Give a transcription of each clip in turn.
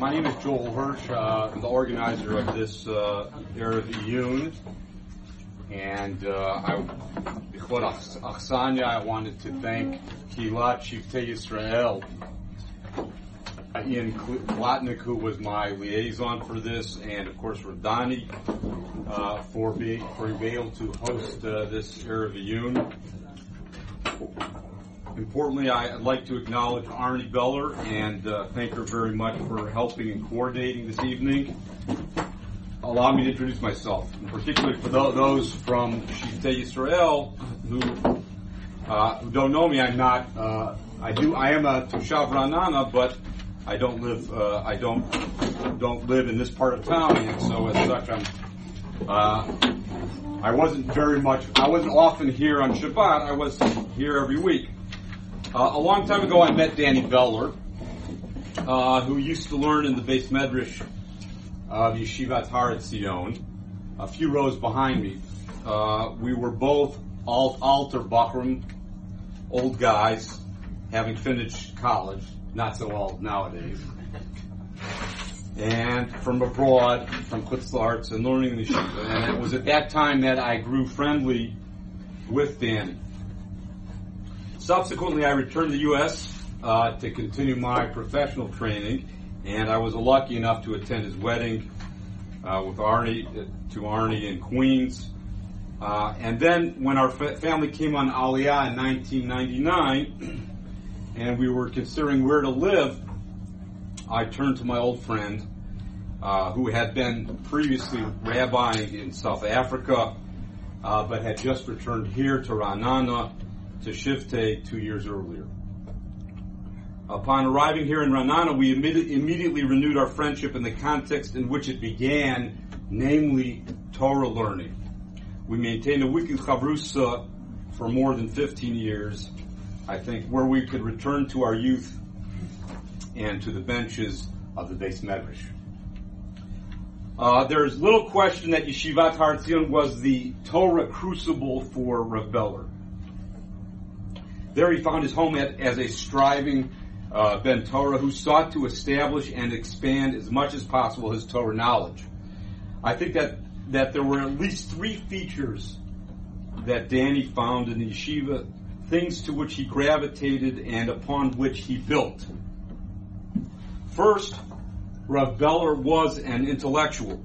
my name is Joel Hirsch. Uh, I'm the organizer of this uh, Erev Iyun. And uh, I, Achsanya, I wanted to thank Kilat Shiftei Yisrael. Uh, Ian Klatnik, who was my liaison for this, and of course Radani, uh, for being for being able to host uh, this Erev Iyun. Importantly, I'd like to acknowledge Arnie Beller and uh, thank her very much for helping and coordinating this evening. Allow me to introduce myself, particularly for those from Shiftei Yisrael who uh, who don't know me. I'm not. Uh, I do. I am a Toshav Ra'anana, but I don't live. Uh, I don't don't live in this part of town, and so as such, I'm. Uh, I wasn't very much. I wasn't often here on Shabbat. I was here every week. Uh, a long time ago, I met Danny Beller, uh, who used to learn in the beis medrash of Yeshivat Har Etzion, a few rows behind me. Uh, we were both alt- alter Bachram, old guys, having finished college, not so old nowadays, and from abroad, from Chutz and learning the Yeshiva. And it was at that time that I grew friendly with Danny. Subsequently, I returned to the U.S. Uh, to continue my professional training, and I was lucky enough to attend his wedding uh, with Arnie uh, to Arnie in Queens. Uh, and then, when our fa- family came on Aliyah in 1999, and we were considering where to live, I turned to my old friend, uh, who had been previously rabbiing in South Africa, uh, but had just returned here to Ra'anana to Shiftei two years earlier. Upon arriving here in Ra'anana, we immediately renewed our friendship in the context in which it began, namely Torah learning. We maintained a weekly chavrusa for more than 15 years, I think, where we could return to our youth and to the benches of the beis medrash. Uh, there is little question that Yeshivat Har was the Torah crucible for Rav. There he found his home at, as a striving uh, Ben Torah who sought to establish and expand as much as possible his Torah knowledge. I think that, that there were at least three features that Danny found in the yeshiva, things to which he gravitated and upon which he built. First, Rav Beller was an intellectual.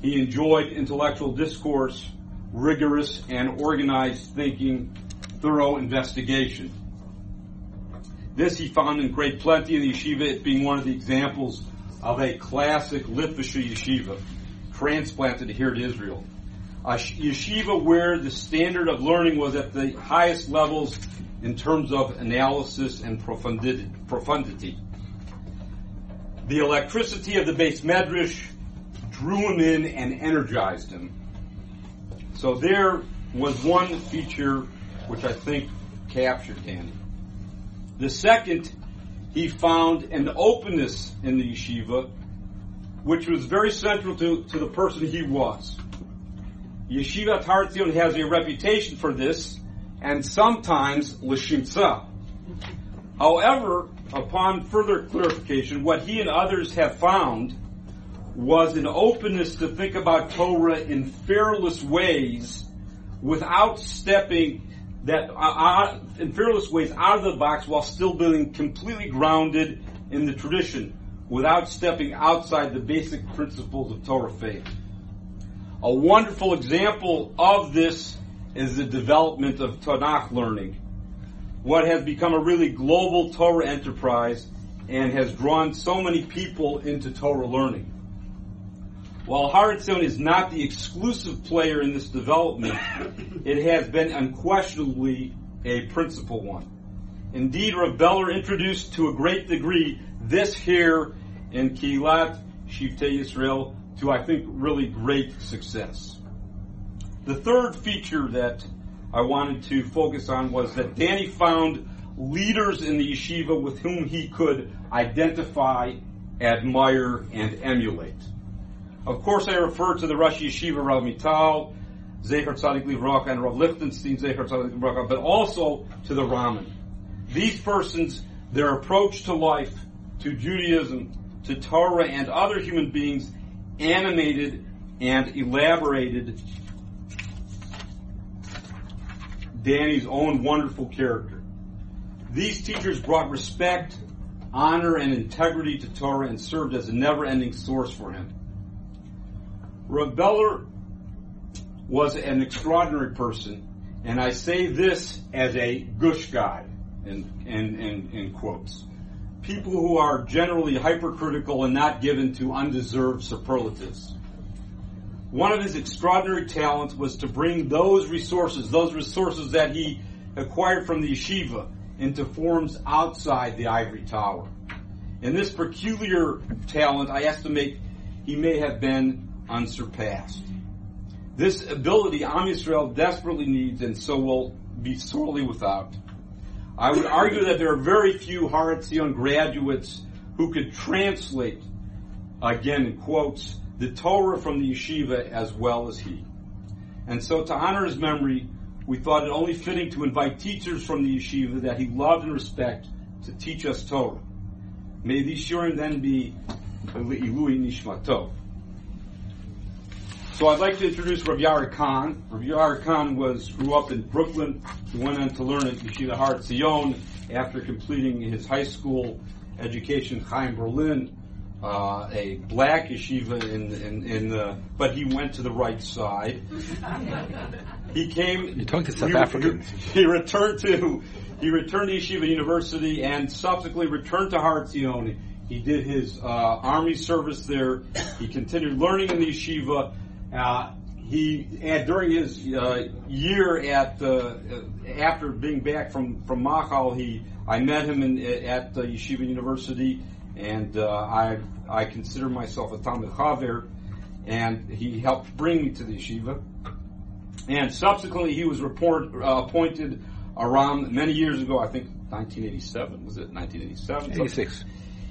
He enjoyed intellectual discourse, rigorous and organized thinking, thorough investigation. This he found in great plenty in the yeshiva, it being one of the examples of a classic Litvisha yeshiva, transplanted here to Israel. A yeshiva where the standard of learning was at the highest levels in terms of analysis and profundity. The electricity of the beis medrash drew him in and energized him. So there was one feature which I think captured Danny. The second, he found an openness in the yeshiva, which was very central to, to the person he was. Yeshiva Har Etzion has a reputation for this, and sometimes l'shimtza. However, upon further clarification, what he and others have found was an openness to think about Torah in fearless ways without stepping that are in fearless ways out of the box while still being completely grounded in the tradition without stepping outside the basic principles of Torah faith. A wonderful example of this is the development of Tanakh learning, what has become a really global Torah enterprise and has drawn so many people into Torah learning. While Har Etzion is not the exclusive player in this development, it has been unquestionably a principal one. Indeed, Rav Beller introduced to a great degree this here in Kilat Shiftei Yisrael to, I think, really great success. The third feature that I wanted to focus on was that Danny found leaders in the yeshiva with whom he could identify, admire, and emulate. Of course, I refer to the Rosh Yeshiva Rav Amital, Zecher Tzadik Livracha, and Rav Lichtenstein Zecher Tzadik Livracha, but also to the Raman. These persons, their approach to life, to Judaism, to Torah and other human beings animated and elaborated Danny's own wonderful character. These teachers brought respect, honor, and integrity to Torah and served as a never ending source for him. Rav Beller was an extraordinary person, and I say this as a gush guy, in, in, in, in quotes. People who are generally hypercritical and not given to undeserved superlatives. One of his extraordinary talents was to bring those resources, those resources that he acquired from the yeshiva, into forms outside the ivory tower. In this peculiar talent, I estimate he may have been unsurpassed. This ability Am Yisrael desperately needs and so will be sorely without. I would argue that there are very few Har Etzion graduates who could translate, again quotes, the Torah from the yeshiva as well as he. And so to honor his memory, we thought it only fitting to invite teachers from the yeshiva that he loved and respect to teach us Torah. May these shurim then be Ilui Nishmato. So I'd like to introduce Rav Yair Kahn. Rav Yair Kahn was grew up in Brooklyn. He went on to learn at Yeshiva Har Etzion after completing his high school education, in Chaim Berlin uh, a black yeshiva in, in, in the, but he went to the right side. he came. You're talking to South he, Africans. He, he, returned to he returned to Yeshiva University and subsequently returned to Har Etzion. He did his uh, army service there. He continued learning in the yeshiva. Uh, he during his uh, year at uh, after being back from from Machal, he I met him in, at Yeshiva University and uh, I I consider myself a Talmid Chaver, and he helped bring me to the yeshiva. And subsequently, he was report, uh, appointed around many years ago. I think 1987 was it 1987? 86.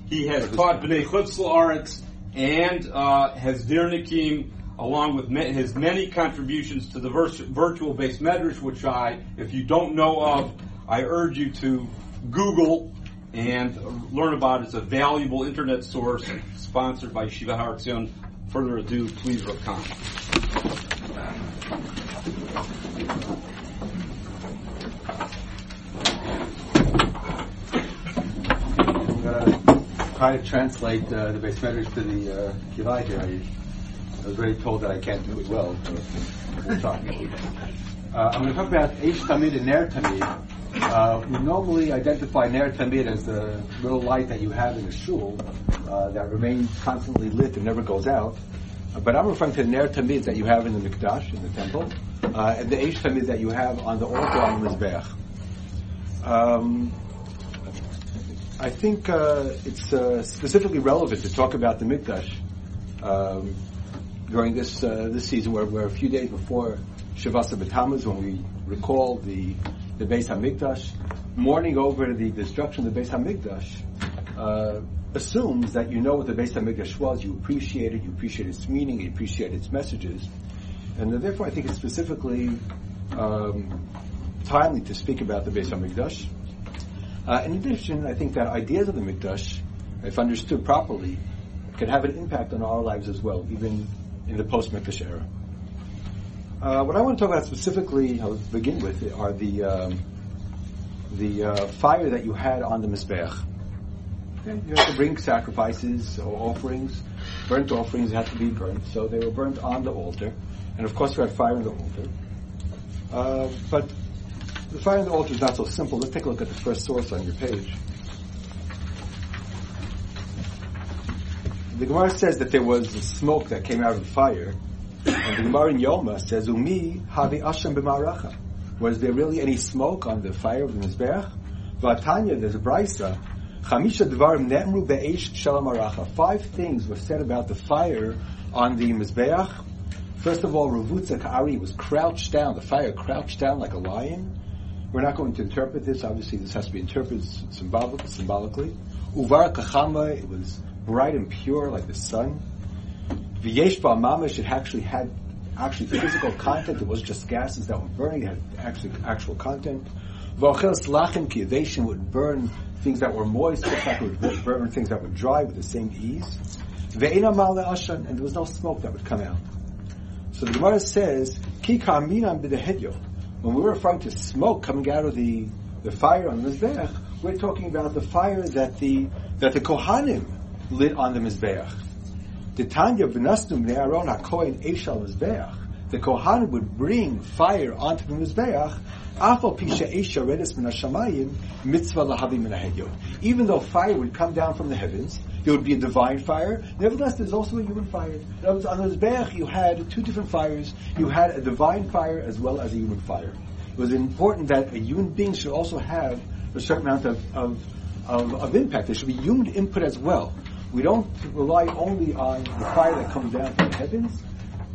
He has taught Bnei Chutz La'aretz and uh, Hesdernikim, along with his many contributions to the virtual based medrash, which I, if you don't know of, I urge you to Google and learn about. It's a valuable internet source sponsored by Shiva Har Etzion. Further ado, please, Kahn. I'm going to try to translate uh, the base measures to the uh, Kivai here. I, was already told that I can't do it well, talk. Uh, I'm going to talk about Eish Tamid and Ner Tamid. Uh, we normally identify Ner Tamid as the little light that you have in a shul uh, that remains constantly lit and never goes out. But I'm referring to the Ner Tamid that you have in the Mikdash, in the temple, uh, and the Eish Tamid that you have on the altar on the. Um, I think uh, it's uh, specifically relevant to talk about the Mikdash um, during this this season, where we're a few days before Shavasa B'Tammuz, when we recall the the Beis Hamikdash, mourning over the destruction of the Beis Hamikdash, uh, assumes that you know what the Beis Hamikdash was, you appreciate it, you appreciate its meaning, you appreciate its messages, and therefore I think it's specifically um, timely to speak about the Beis Hamikdash. Uh, in addition, I think that ideas of the Mikdash, if understood properly, can have an impact on our lives as well, even in the post-Mikdash era. Uh, what I want to talk about specifically, I'll begin with, are the um, the uh, fire that you had on the mizbeach. Okay? You have to bring sacrifices or offerings, burnt offerings had to be burnt, so they were burnt on the altar, and of course you had fire on the altar. Uh, but the fire on the altar is not so simple. Let's take a look at the first source on your page. The Gemara says that there was smoke that came out of the fire, and the Gemara in Yoma says, Umi havi asham b'maracha. Was there really any smoke on the fire of the Mizbeach? Vatanya, there's a brisa. Chamisha dvarim nemru be'esh shalamaracha. Five things were said about the fire on the Mizbeach. First of all, Ravutza Ka'ari was crouched down. The fire crouched down like a lion. We're not going to interpret this. Obviously, this has to be interpreted symbolically. Uvar Kachama, it was bright and pure like the sun. V'yesh mamish, it actually had actually physical content. It was just gases that were burning. It had actually actual content. V'ochelas lachem ki would burn things that were moist, just like it would burn things that were dry with the same ease. Ve'ena male ashan, and there was no smoke that would come out. So the Gemara says, Ki ka'minam b'dehedyo. When we were referring to smoke coming out of the, the fire on the Mizbeach, we're talking about the fire that the, that the Kohanim lit on the Mizbeach. The Tanya v'nasnu b'nei Aaron ha'kohen eshal Mizbeach. The Kohanim would bring fire onto the Mizbeach, even though fire would come down from the heavens, there would be a divine fire. Nevertheless, there's also a human fire. On the Mizbeach, you had two different fires. You had a divine fire as well as a human fire. It was important that a human being should also have a certain amount of, of, of, of impact. There should be human input as well. We don't rely only on the fire that comes down from the heavens,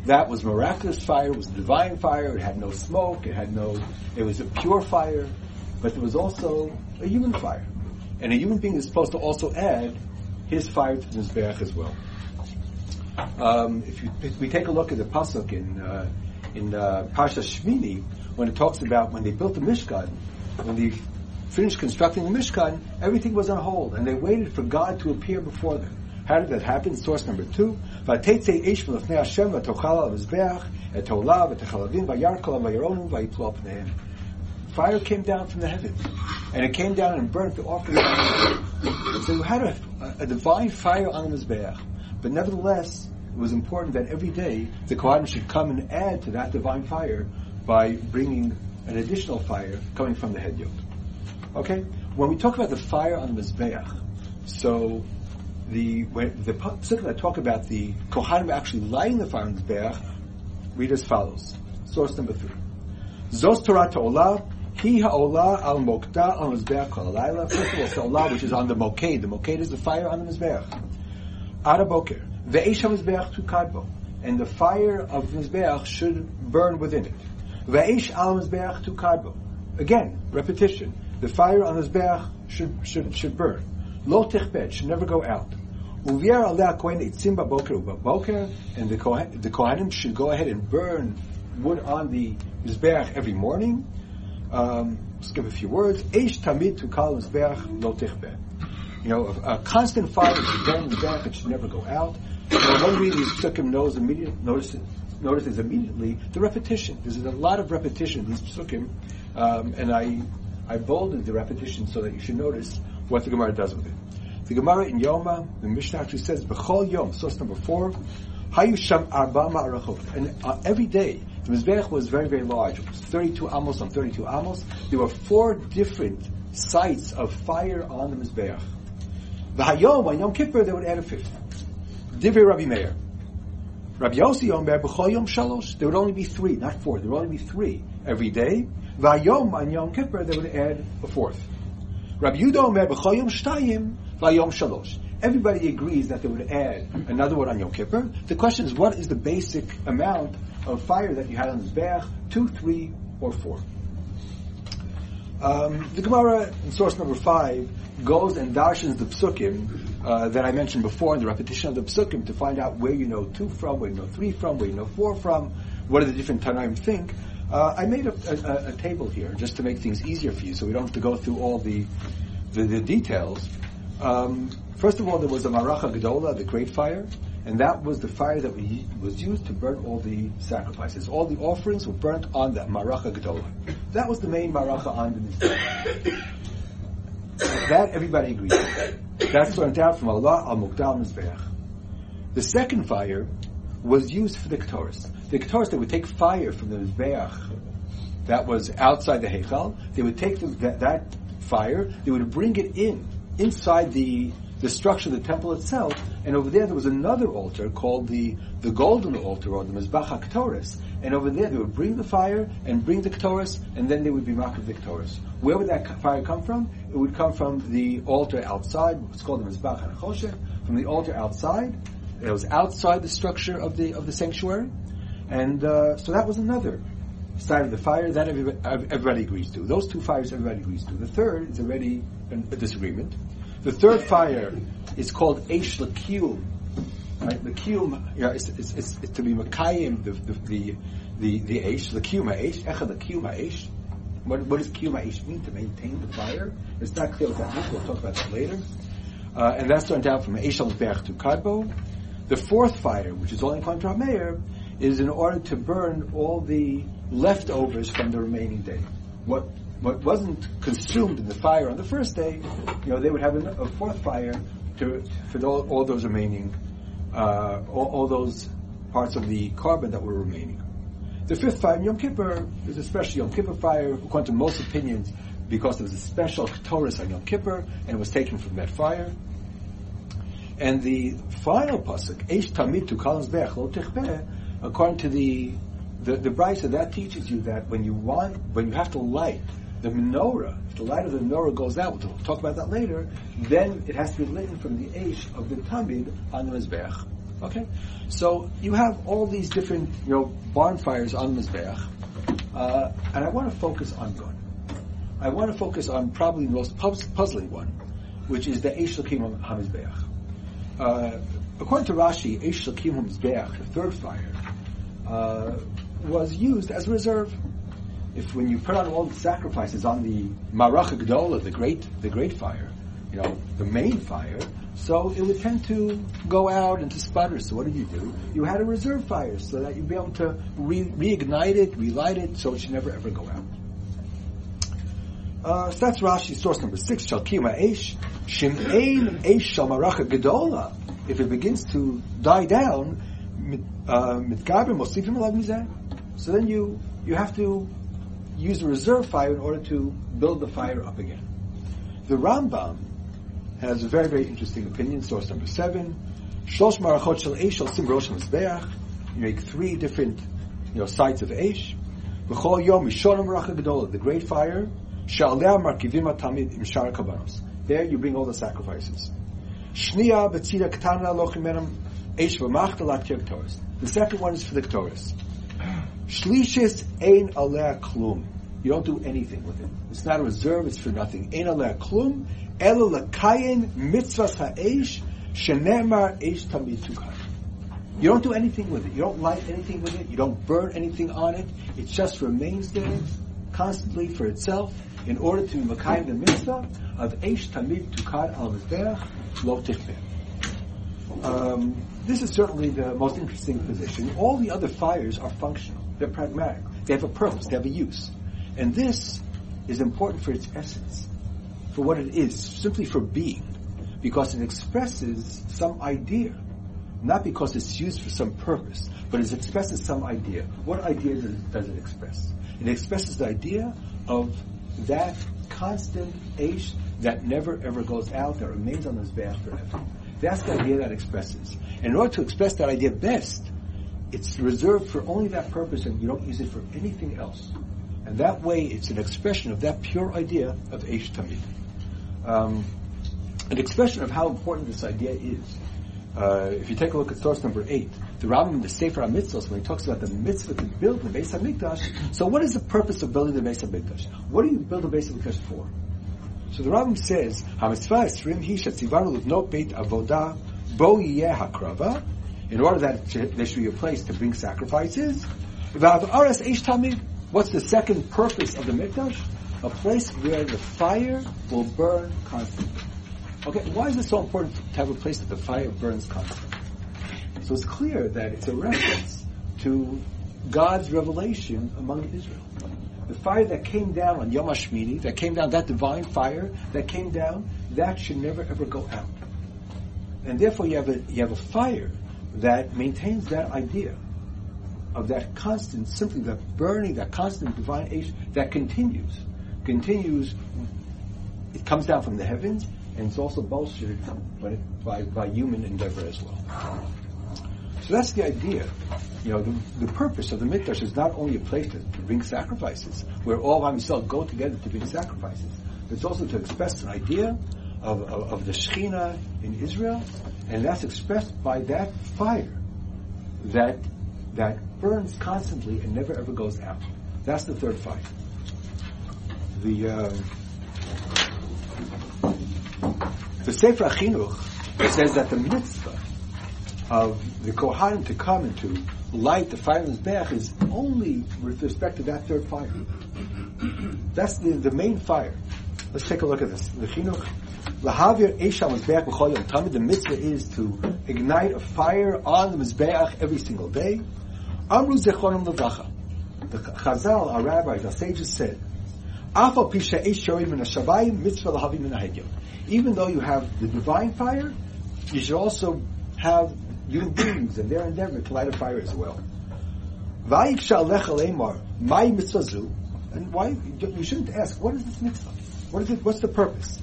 that was miraculous fire, it was divine fire, it had no smoke, it had no, it was a pure fire, but there was also a human fire. And a human being is supposed to also add his fire to the Mizbeach as well. Um, if, you, if, we take a look at the pasuk in uh, in uh, Shmini, when it talks about when they built the Mishkan, when they finished constructing the Mishkan, everything was on hold, and they waited for God to appear before them. How did that happen? Source number two. Fire came down from the heavens, and it came down and burnt the offering. so you had a, a, divine fire on the Mizbeach, but nevertheless, it was important that every day the Kohanim should come and add to that divine fire by bringing an additional fire coming from the hedyot. Okay? When we talk about the fire on the Mizbeach, so the when the pasuk that talk about the kohanim actually lighting the fire on the Mizbeach read as follows. Source number three. Zos Torah Ta'olah, Hi Ha'olah al Mokta al Mizbeach Kol First of all, Ta'olah, which is on the Moked. The Moked is the fire on the Mizbeach. Ada Boker. Ve'esh HaMizbeach Tukadbo. And the fire of the Mizbeach should burn within it. Ve'esh al Mizbeach Tukadbo. Again, repetition. The fire on the Mizbeach should, should, should burn. Lo Tichbet, should never go out. Uvier aleh kohen itzim baboker ubaboker, and the kohen, the kohanim should go ahead and burn wood on the mizbeach every morning. Um, skip a few words. Eish tamid to kal mizbeach lo tichbe. You know, a, a, constant fire should burn the mizbeach; it should never go out. And one reading psukim knows immediately notices notices immediately the repetition. There's a lot of repetition in these psukim, um, and I I bolded the repetition so that you should notice what the Gemara does with it. The Gemara in Yoma, the Mishnah actually says, B'chol Yom, source number four, Hayu Sham Arba Ma'arachot. And uh, every day, the Mizbech was very, very large. It was 32 amos on 32 amos. There were four different sites of fire on the Mizbech. V'hayom, on Yom Kippur, they would add a fifth. Divrei Rabbi Meir. Rabbi Yossi Yomer, B'chol Yom Shalosh. There would only be three, not four. There would only be three every day. V'hayom, on Yom Kippur, they would add a fourth. Rabbi Yudah Omer, B'chol Yom Shtayim, Vayom Shalosh. Everybody agrees that they would add another one on Yom Kippur. The question is, what is the basic amount of fire that you had on the Zbeach? Two, three, or four? Um, the Gemara in source number five goes and darshans the psukim uh, that I mentioned before in the repetition of the psukim to find out where you know two from, where you know three from, where you know four from, what do the different Tanaim think. Uh, I made a, a, a, table here just to make things easier for you so we don't have to go through all the, the, the details. Um, first of all, there was a Maracha Gedola, the great fire, and that was the fire that we, was used to burn all the sacrifices. All the offerings were burnt on that Maracha Gedola. That was the main Maracha on the that everybody agrees That's burnt out from Allah al Mukdal Mizbeach. The second fire was used for the Ketores. The Ketores, they would take fire from the Mizbeach that was outside the Heichal. They would take the, that, that fire, they would bring it in inside the the structure of the temple itself, and over there there was another altar called the, the golden altar or the Mizbach HaKtoris. And over there they would bring the fire and bring the Ktoris, and then they would be Makar the Ktoris. Where would that fire come from? It would come from the altar outside, it's called the Mizbach HaNachoshet, from the altar outside. It was outside the structure of the of the sanctuary. And uh, so that was another side of the fire that everybody, everybody, agrees to. Those two fires everybody agrees to. The third is already a disagreement. The third fire is called Eish Lakium. Right? Yeah, it's, to be Makayim, the, the, the, the, the Eish, Eish, Echad Lakium Eish. What, what does kiyum ha'esh mean to maintain the fire? It's not clear what that means. We'll talk about that later. Uh, and that's turned out from Eish al to Kadbo. The fourth fire, which is only Kontra Meir, is in order to burn all the leftovers from the remaining day. What what wasn't consumed in the fire on the first day, you know, they would have a, fourth fire to for all, all those remaining, uh, all, all, those parts of the korban that were remaining. The fifth fire in Yom Kippur is a special Yom Kippur fire, according to most opinions, because there was a special Torah on Yom Kippur, and it was taken from that fire. And the final pasuk, Eish Tamid to Kalas Lo Tichbeh, according to the the, the Brisa, that teaches you that when you want, when you have to light the menorah, if the light of the menorah goes out, we'll talk about that later, then it has to be lit from the Eish of the Tamid on the Mizbeach. Okay? So you have all these different, you know, bonfires on the Mizbeach, uh, and I want to focus on one. I want to focus on probably the most puzzling one, which is the Eish Lakim HaMizbeach. Uh, according to Rashi, Eish Lakim HaMizbeach, the third fire, uh, was used as a reserve if when you put on all the sacrifices on the Marach Gdola, the great, the great fire, you know, the main fire, so it would tend to go out and to sputter. So what did you do? You had a reserve fire so that you'd be able to re- reignite it, relight it, so it should never ever go out. Uh, so that's Rashi source number six. Shalkima Eish Shim'ein Eish Shal Marach Gdola. If it begins to die down, mitgabim mosifim alav So then you you have to use a reserve fire in order to build the fire up again. The Rambam has a very, very interesting opinion, source number seven. Shosh marachot shel eish shel sim rosh mizbeach. You make three different, you know, sites of eish. V'chol yom mishonim maracha gedola, the great fire. Shalea markivim tamid im shar kabanos. There you bring all the sacrifices. Shnia betzira ketana lochimenam eish v'machtalat The second one is for the Ktoris. Shlishis ein aleh klum. You don't do anything with it. It's not a reserve, it's for nothing. Ein aleh klum, elo lekayin mitzvahs ha'esh, shenemar eish tamid tukar. You don't do anything with it. You don't light anything with it. You don't burn anything on it. It just remains there constantly for itself in order to makayim the mitzvah of eish tamid tukar al mizbeach lo tichbeh. Um, this is certainly the most interesting position. All the other fires are functional. They're pragmatic. They have a purpose. They have a use. And this is important for its essence, for what it is, simply for being, because it expresses some idea, not because it's used for some purpose, but it expresses some idea. What idea does it, does it express? It expresses the idea of that constant that never ever goes out, that remains on this bath forever. That's the idea that expresses. And in order to express that idea best, it's reserved for only that purpose and you don't use it for anything else. And that way, it's an expression of that pure idea of Eish Tamid. Um, an expression of how important this idea is. Uh, if you take a look at source number eight, the Rambam in the Sefer HaMitzvos, when he talks about the mitzvah to build the base Beis HaMikdash, so what is the purpose of building the base Beis HaMikdash? What do you build the Beis HaMikdash for? So the Rambam says, HaMitzvah Esrim Hi Shetzivanu Livnot Beit Avodah Bo HaKrava in order that there should be a place to bring sacrifices. What's the second purpose of the mikdash? A place where the fire will burn constantly. Okay, why is it so important to have a place that the fire burns constantly? So it's clear that it's a reference to God's revelation among Israel. The fire that came down on Yom HaShmini, that came down, that divine fire that came down, that should never ever go out. And therefore you have a, you have a fire that maintains that idea of that constant, simply that burning, that constant divine age that continues, continues. It comes down from the heavens, and it's also bolstered by, by, by human endeavor as well. So that's the idea. You know, the, the purpose of the mikdash is not only a place to, to bring sacrifices, where all by himself go together to bring sacrifices, it's also to express an idea of, of, of the Shekhinah in Israel, and that's expressed by that fire that that burns constantly and never ever goes out. That's the third fire. The um, the Sefer Chinuch says that the mitzvah of the Kohanim to come and to light the fire in his is only with respect to that third fire. That's the, the main fire. Let's take a look at this. The chinuch, lahavir esha mizbeach b'chol yom tamid. The mitzvah is to ignite a fire on the mizbeach every single day. Amru zechonim levacha. The Chazal, our rabbis, our sages said, Afal pisha eish shorim min hashabayim mitzvah lahavim min Even though you have the divine fire, you should also have human beings and their endeavor to light a fire as well. My mitzvah and why, you shouldn't ask, what is this mitzvah? What is it, what's the purpose?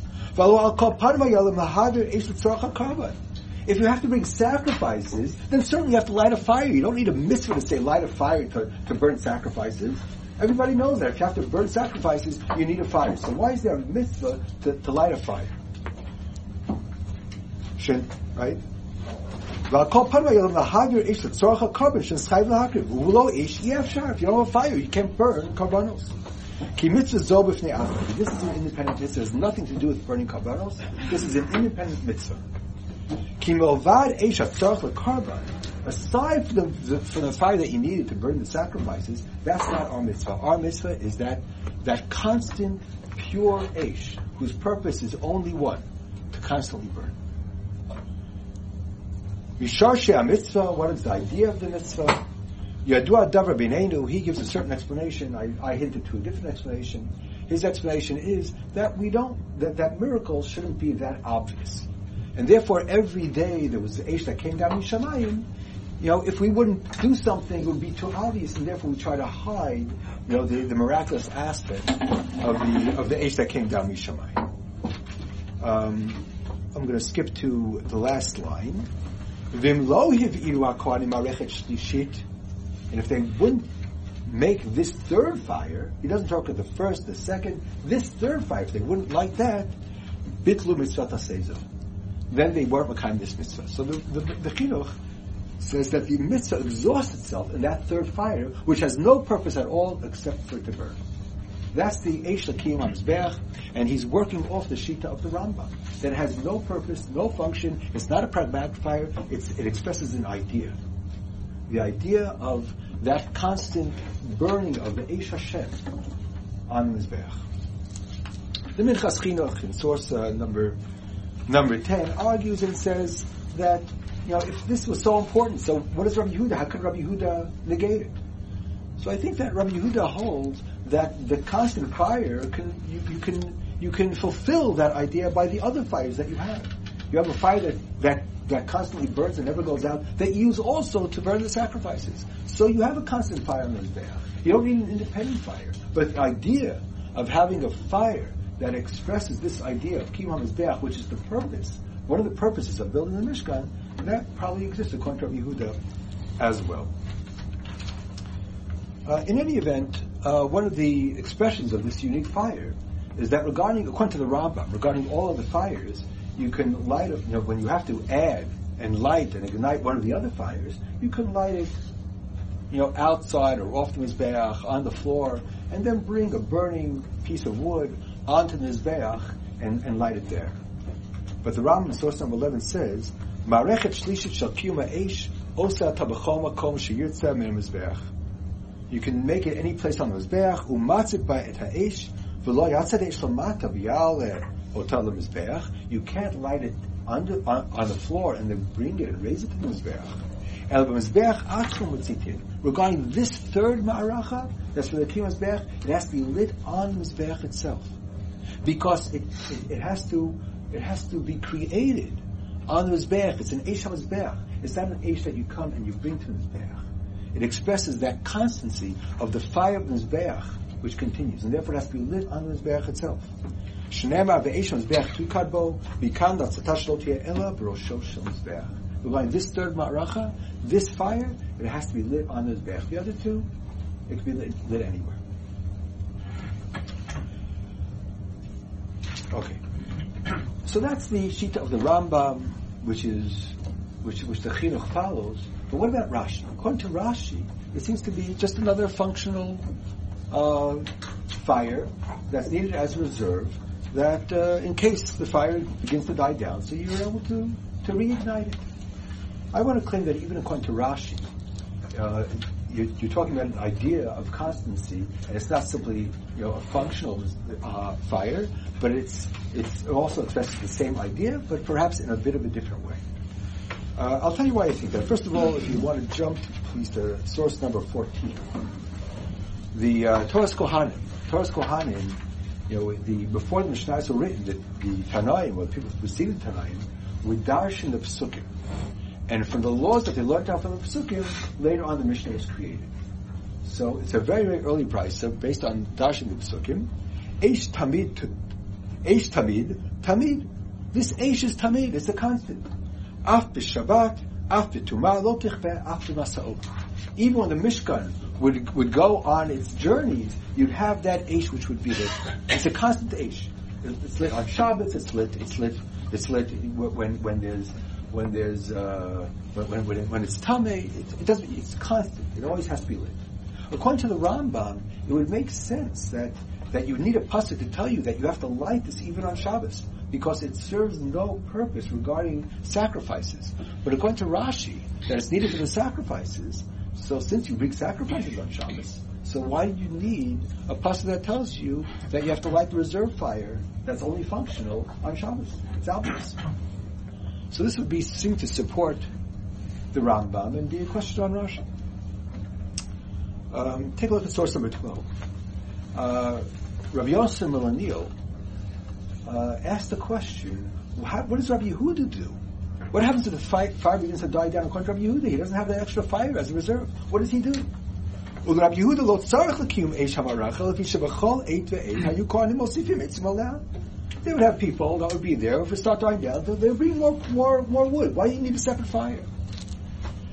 If you have to bring sacrifices, then certainly you have to light a fire. You don't need a mitzvah to say light a fire to, to burn sacrifices. Everybody knows that. If you have to burn sacrifices, you need a fire. So why is there a mitzvah to, to light a fire? Shin, right? If you don't have a fire, you can't burn karbanos. This is an independent mitzvah. It has nothing to do with burning karbanos. This is an independent mitzvah. Aside from the, from the fire that you needed to burn the sacrifices, that's not our mitzvah. Our mitzvah is that that constant, pure Aish, whose purpose is only one, to constantly burn. Mishar mitzvah, what is the idea of the mitzvah? Yadua Davar Beinenu, he gives a certain explanation. I, I hinted to a different explanation. His explanation is that we don't, that, that miracles shouldn't be that obvious. And therefore, every day there was the Aish that came down in Shamayim, you know, if we wouldn't do something, it would be too obvious, and therefore we try to hide, you know, the, the miraculous aspect of the of the Aish that came down Mishamayim. Um, I'm going to skip to the last line. And if they wouldn't make this third fire, he doesn't talk of the first, the second, this third fire, if they wouldn't like that, bitlu mitzvah sezo. Then they weren't makayim this mitzvah. So the, the, the chinuch says that the mitzvah exhausts itself in that third fire, which has no purpose at all except for it to burn. That's the Eish Lakim on and he's working off the Shita of the Rambam. That has no purpose, no function, it's not a pragmatic fire, it expresses an idea the idea of that constant burning of the Eish Hashem on Mizbeach. The Minchas Chinuch in source uh, number number ten argues and says that you know if this was so important, so what is Rabbi Yehuda? How could Rabbi Yehuda negate it? So I think that Rabbi Yehuda holds that the constant fire can you, you can you can fulfill that idea by the other fires that you have. You have a fire that, that that constantly burns and never goes out, that you use also to burn the sacrifices. So you have a constant fire on the Mizbeach. You don't need an independent fire. But the idea of having a fire that expresses this idea of Kiyum HaMizbeach, which is the purpose, one of the purposes of building the Mishkan, that probably exists according to Yehuda as well. Uh, in any event, uh, one of the expressions of this unique fire is that regarding, according to the Rambam, regarding all of the fires, you can light it, you know, when you have to add and light and ignite one of the other fires, you can light it, you know, outside or off the Mizbeach, on the floor, and then bring a burning piece of wood onto the Mizbeach and, and light it there. But the Rambam source number 11 says, Marechet shlishit shal kiyuma eish osa tabachoma kom sheyirtza min Mizbeach. You can make it any place on the Mizbeach, umatzit by et ha'esh, v'lo yatzad eish lamata v'yal you can't light it under, on, on, the floor and then bring it and raise it to the Mizbeach. Regarding this third ma'aracha, that's for the Kiyum Mizbeach, it has to be lit on the Mizbeach itself. Because it, it, it, has to, it has to be created on the Mizbeach. It's an Eish HaMizbeach. It's not an Eish that you come and you bring to the Mizbeach. It expresses that constancy of the fire of the Mizbeach, which continues. And therefore it has to be lit on the Mizbeach itself. Mizbeach. Regarding this third ma'aracha, this fire, it has to be lit on the mizbeach. The other two, it can be lit, lit anywhere. Okay. So that's the shita of the Rambam, which is which which the chinuch follows. But what about Rashi? According to Rashi, it seems to be just another functional uh, fire that's needed as a reserve that uh, in case the fire begins to die down, so you're able to, to reignite it. I want to claim that even according to Rashi, uh, you're, you're, talking about an idea of constancy, and it's not simply you know a functional uh, fire, but it's it's it also expresses the same idea, but perhaps in a bit of a different way. Uh, I'll tell you why I think that. First of all, if you want to jump, please, to source number fourteen, the uh, Toras Kohanim. Toras Kohanim, you know, the before the Mishnahs were written, the, the Tanaim, or people who preceded Tanaim, were darshan the Pesukim. And from the laws that they learned out from the Pesukim, later on the Mishnah was created. So it's a very, very early price, so based on Darshan the Pesukim. Eish Tamid, Eish Tamid, Tamid. This Eish is Tamid, it's a constant. Af Shabbat, Af B'tumah, Lo Tichveh, Af B'masa'ot. Even when the Mishkan would, would go on its journeys, you'd have that Eish which would be lit. It's a constant Eish. It's lit on Shabbos, it's lit, it's lit, it's lit when, when there's when there's uh, when, when, when it's tame, it, it, doesn't. It's constant. It always has to be lit. According to the Rambam, it would make sense that that you need a pasuk to tell you that you have to light this even on Shabbos because it serves no purpose regarding sacrifices. But according to Rashi, that it's needed for the sacrifices. So since you bring sacrifices on Shabbos, so why do you need a pasuk that tells you that you have to light the reserve fire that's only functional on Shabbos? It's obvious. So this would be seen to support the Rambam and be a question on Rashi. Um, take a look at source number 12. Uh, Rabbi Yosef Milanil uh, asked the question, how, what does Rabbi Yehuda do? What happens if the fire, begins to die down according to Rabbi Yehuda? He doesn't have that extra fire as a reserve. What does he do? They would have people that would be there. If it start dying down, they would bring more, more, more wood. Why do you need a separate fire?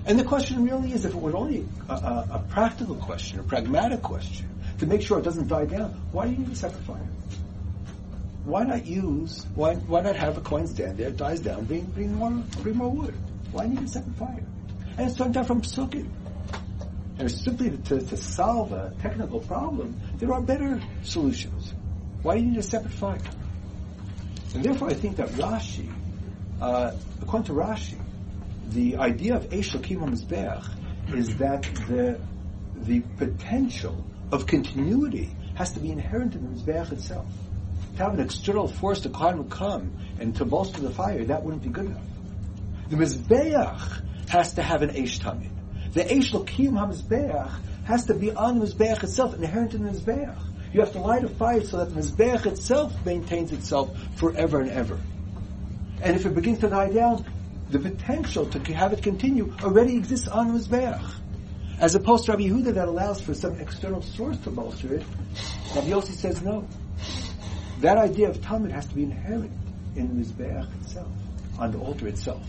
And the question really is, if it were only a, a, a, practical question, a pragmatic question, to make sure it doesn't die down, why do you need a separate fire? Why not use, why, why not have a kohen stand there, it dies down, bring, bring more, bring more wood? Why need a separate fire? And it's turned down from psukim. And simply to, to solve a technical problem, there are better solutions. Why do you need a separate fire? And therefore, I think that Rashi, uh, according to Rashi, the idea of Eish Lakim Mizbeach is that the the potential of continuity has to be inherent in the Mizbeach itself. To have an external force to climb and come and to bolster the fire, that wouldn't be good enough. The Mizbeach has to have an Eish Tamid. The Eish Lakim HaMizbeach has to be on the Mizbeach itself, inherent in the Mizbeach. You have to light a fire so that the Mizbeach itself maintains itself forever and ever. And if it begins to die down, the potential to have it continue already exists on Mizbeach. As opposed to Rabbi Yehuda that allows for some external source to bolster it, Rabbi Yossi says no. That idea of Talmud has to be inherent in the Mizbeach itself, on the altar itself.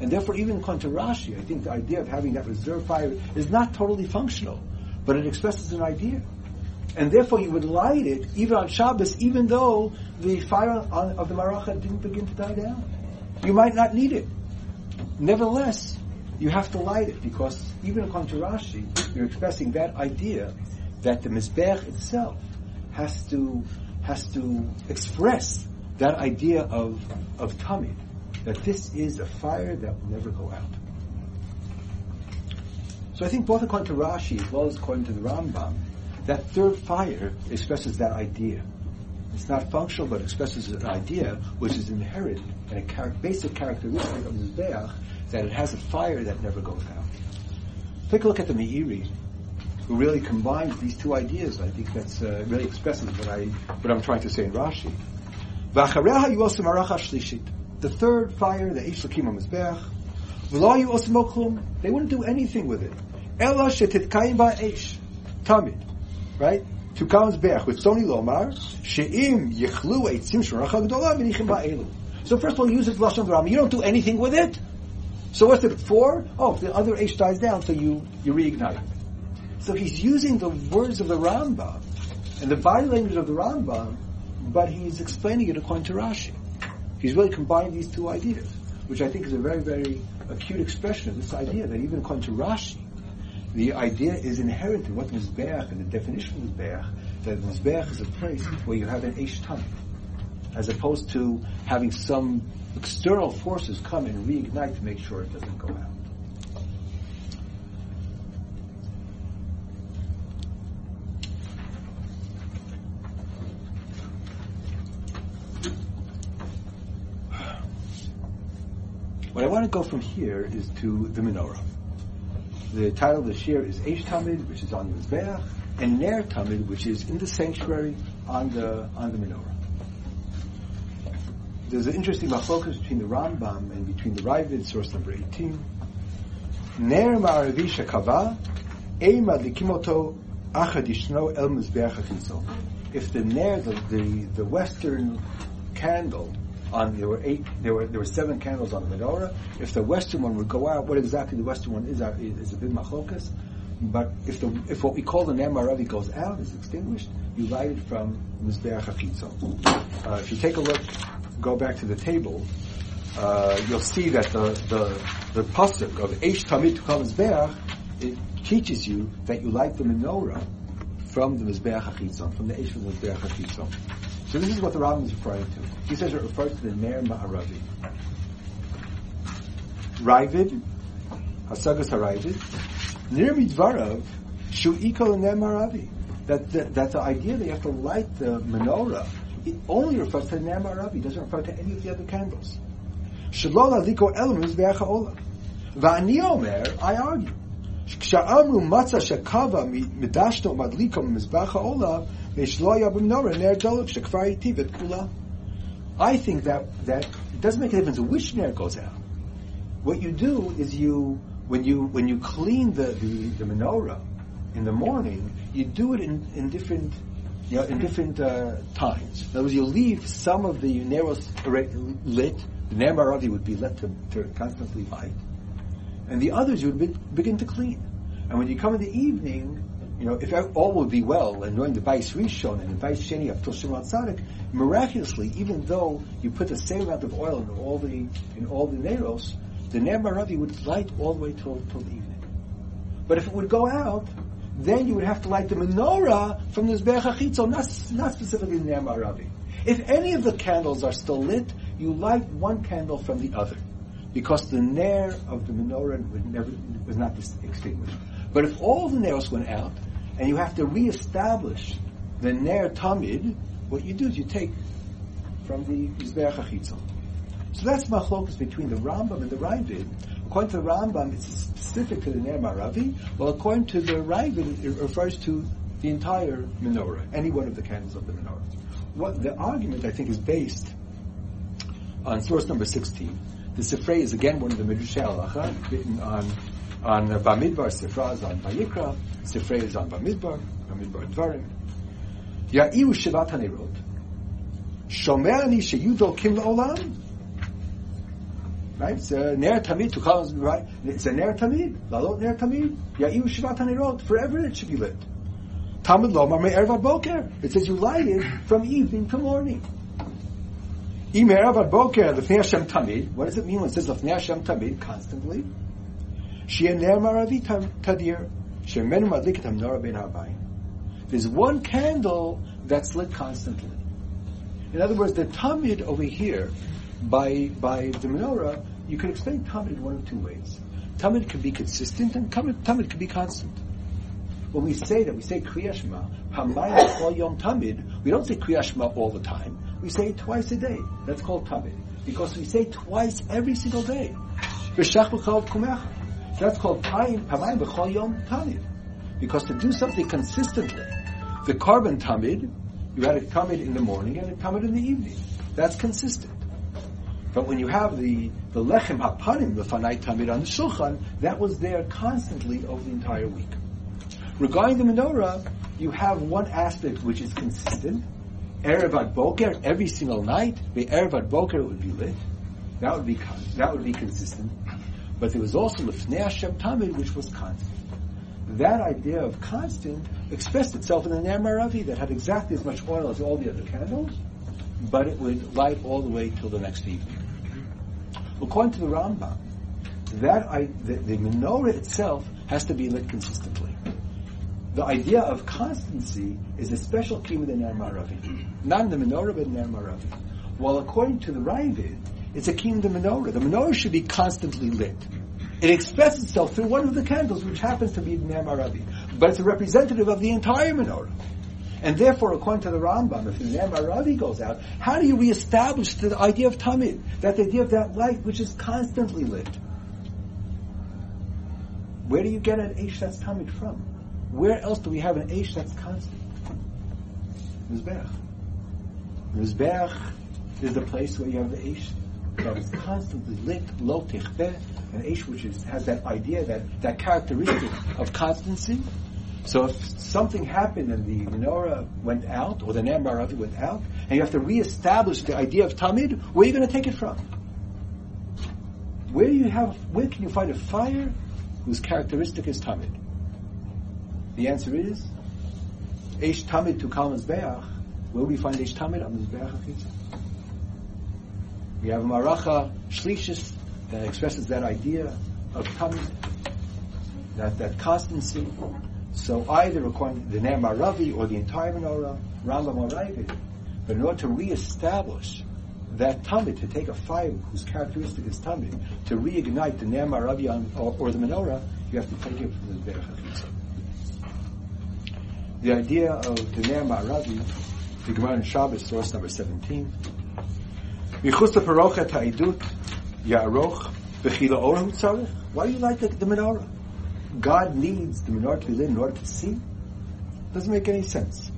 And therefore, even in Rashi, I think the idea of having that reserve fire is not totally functional, but it expresses an idea and therefore you would light it even on Shabbos, even though the fire on, of the Maracha didn't begin to die down. You might not need it. Nevertheless, you have to light it because even to Rashi, you're expressing that idea that the Mizbech itself has to has to express that idea of of tamid, that this is a fire that will never go out. So I think both according to Rashi as well as according to the Rambam, that third fire expresses that idea. It's not functional, but expresses an idea which is inherent and a char- basic characteristic of the Mizbeach that it has a fire that never goes out. Take a look at the Meiri, who really combines these two ideas. I think that's uh, really expresses what I what I'm trying to say in Rashi. The third fire, the Eish Lakim Mizbeach, they wouldn't do anything with it. Ella shetitkayim ba'esh. Tamid right? To comes back with Sony Lomar, She'im Yichlu Eitzim Shmaracha Gdola Minichim Ba'elu. So first of all, use it Lashon Ram. You don't do anything with it. So what's it for? Oh, the other Eish dies down, so you, you reignite. So he's using the words of the Rambam and the body language of the Rambam, but he's explaining it according to Rashi. He's really combining these two ideas, which I think is a very, very acute expression of this idea that even according to Rashi, the idea is inherent in what Mizbeach and the definition of Mizbeach, that Mizbeach is a place where you have an Eish Tam, as opposed to having some external forces come and reignite to make sure it doesn't go out. Want to go from here is to the menorah. The title of the shiur is Eish Tamid, which is on the Mizbeach, and Ner Tamid, which is in the sanctuary on the on the menorah. There's an interesting machlokas between the Rambam and between the Ra'avad, source number 18. Ner ma'aravi shekava, ei madlikimoto achadishno el mizbeach If the ner, the, the, the western candle, on there were eight, there were there were seven candles on the menorah. If the western one would go out, what exactly the western one is is a bit machlokas. But if the if what we call the ner ma'aravi goes out, is extinguished, you light it from mizbeach Uh, if you take a look go back to the table, uh, you'll see that the the the pasuk of Eish Tamid Tukal it teaches you that you light the menorah from the Mizbeach HaChitzon, from the Eish from the Mizbeach. So this is what the Rambam is referring to. He says it refers to the Ner Ma'aravi. Ra'avad, Hasagas HaRa'avad, Nir Midvarav, Shu'iko Nemaravi. That, that, that the idea that you have to light the menorah, it only refers to the Nemaravi, doesn't refer to any of the other candles. Shalola Liko Elamus Be'acha Ola. Va'ani Omer, I argue. כשאמרו Matza Shakava מדשנו Madlikom ממזבח העולה, I think that, that it doesn't make a difference which ner goes out. What you do is you, when you, when you clean the, the, the menorah in the morning, you do it in, in different you know, in different uh, times. In other words, you leave some of the Neros lit, the Nemarati would be lit to, to, constantly light, and the others you would be, begin to clean. And when you come in the evening, you know, if all would be well, and during the Bais Rishon and the Bais Sheni of Toshimon Tzaddik, miraculously, even though you put the same amount of oil in all the in all the Neros, the Ner would light all the way till, till the evening. But if it would go out, then you would have to light the menorah from the Mizbeach HaChitzon, not, not specifically the Ner Ma'aravi. If any of the candles are still lit, you light one candle from the other, because the Ner of the menorah was, never, was not extinguished. But if all the Neros went out, and you have to reestablish the Ner Tamid, what you do is you take from the Mizbeach HaChitzon. So that's machlokas between the Rambam and the Ra'avad, According to the Rambam, it's specific to the Ner Ma'aravi, Well, according to the Ra'avad, it refers to the entire menorah, any one of the candles of the menorah. What the argument, I think, is based on source number 16. The Sifrei is again one of the Midrash Halacha, written on on Bamidbar, Sifra is on Vayikra, Sifrei is on Bamidbar, Bamidbar Dvarim. Ya'iru Shivat HaNerot. Shomer ani sheyudol kim la'olam, right? It's a ner tamid to right. It's a ner tamid, lalot ner tamid. Ya'iu shivat hanirot. Forever it should be lit. Tamid lomar me'ervad boker. It says you light it from evening to morning. Im ervad boker lefnei Hashem tamid. What does it mean when it says lefnei Hashem tamid constantly? There's one candle that's lit constantly. In other words, the tamid over here by by the menorah, you can explain Tamid in one of two ways. Tamid can be consistent, and Tamid, can be constant. When we say that, we say Kriyashma, Hamayim Yom Tamid, we don't say Kriyashma all the time. We say it twice a day. That's called Tamid. Because we say twice every single day. That's called Hamayim B'chol Yom Tamid. Because to do something consistently, the korban Tamid, you had a Tamid in the morning and a Tamid in the evening. That's consistent. But when you have the, the lechem hapanim, the fanai tamid on the shulchan, that was there constantly over the entire week. Regarding the menorah, you have one aspect which is consistent. Erev ad boker, every single night, the erev ad boker would be lit. That would be that would be consistent. But there was also lifnei Hashem tamid, which was constant. That idea of constant expressed itself in the Ner Ma'aravi that had exactly as much oil as all the other candles, but it would light all the way till the next evening. According to the Rambam, that I, the, the menorah itself has to be lit consistently. The idea of constancy is a special key within Ner Ma'aravi. Not in the menorah, but in Ner Ma'aravi. While according to the Ra'avad, it's a kingdom menorah. The menorah should be constantly lit. It expresses itself through one of the candles, which happens to be the Ner Ma'aravi. But it's a representative of the entire menorah. And therefore, according to the Rambam, if the Ner Maravi goes out, how do you reestablish the idea of Tamid? That idea of that light which is constantly lit. Where do you get an Aish that's Tamid from? Where else do we have an Aish that's constant? Mizbeach. Mizbeach is the place where you have the Aish that is constantly lit, lo tichbeh, an Aish which is, has that idea, that, that characteristic of constancy. So if something happened and the menorah went out, or the Maravi went out, and you have to reestablish the idea of Tamid, where are you going to take it from? Where you have, where can you find a fire whose characteristic is Tamid? The answer is, Eish Tamid to Kal Mizbeach, where we find Eish Tamid on the Mizbeach We have Maracha Shlishis that expresses that idea of Tamid, that, that constancy. So either according to the Ner Maravi or the entire menorah, Rambam or Ra'avad, but in order to reestablish that Tamid, to take a fire whose characteristic is Tamid, to reignite the Ner Maravi on, or, or, the menorah, you have to take it from the Berach The idea of the Ner Maravi, the Gemara in Shabbos, source number 17, Why do you like the, the menorah? God needs the menorah to be lit in order to see? Doesn't make any sense.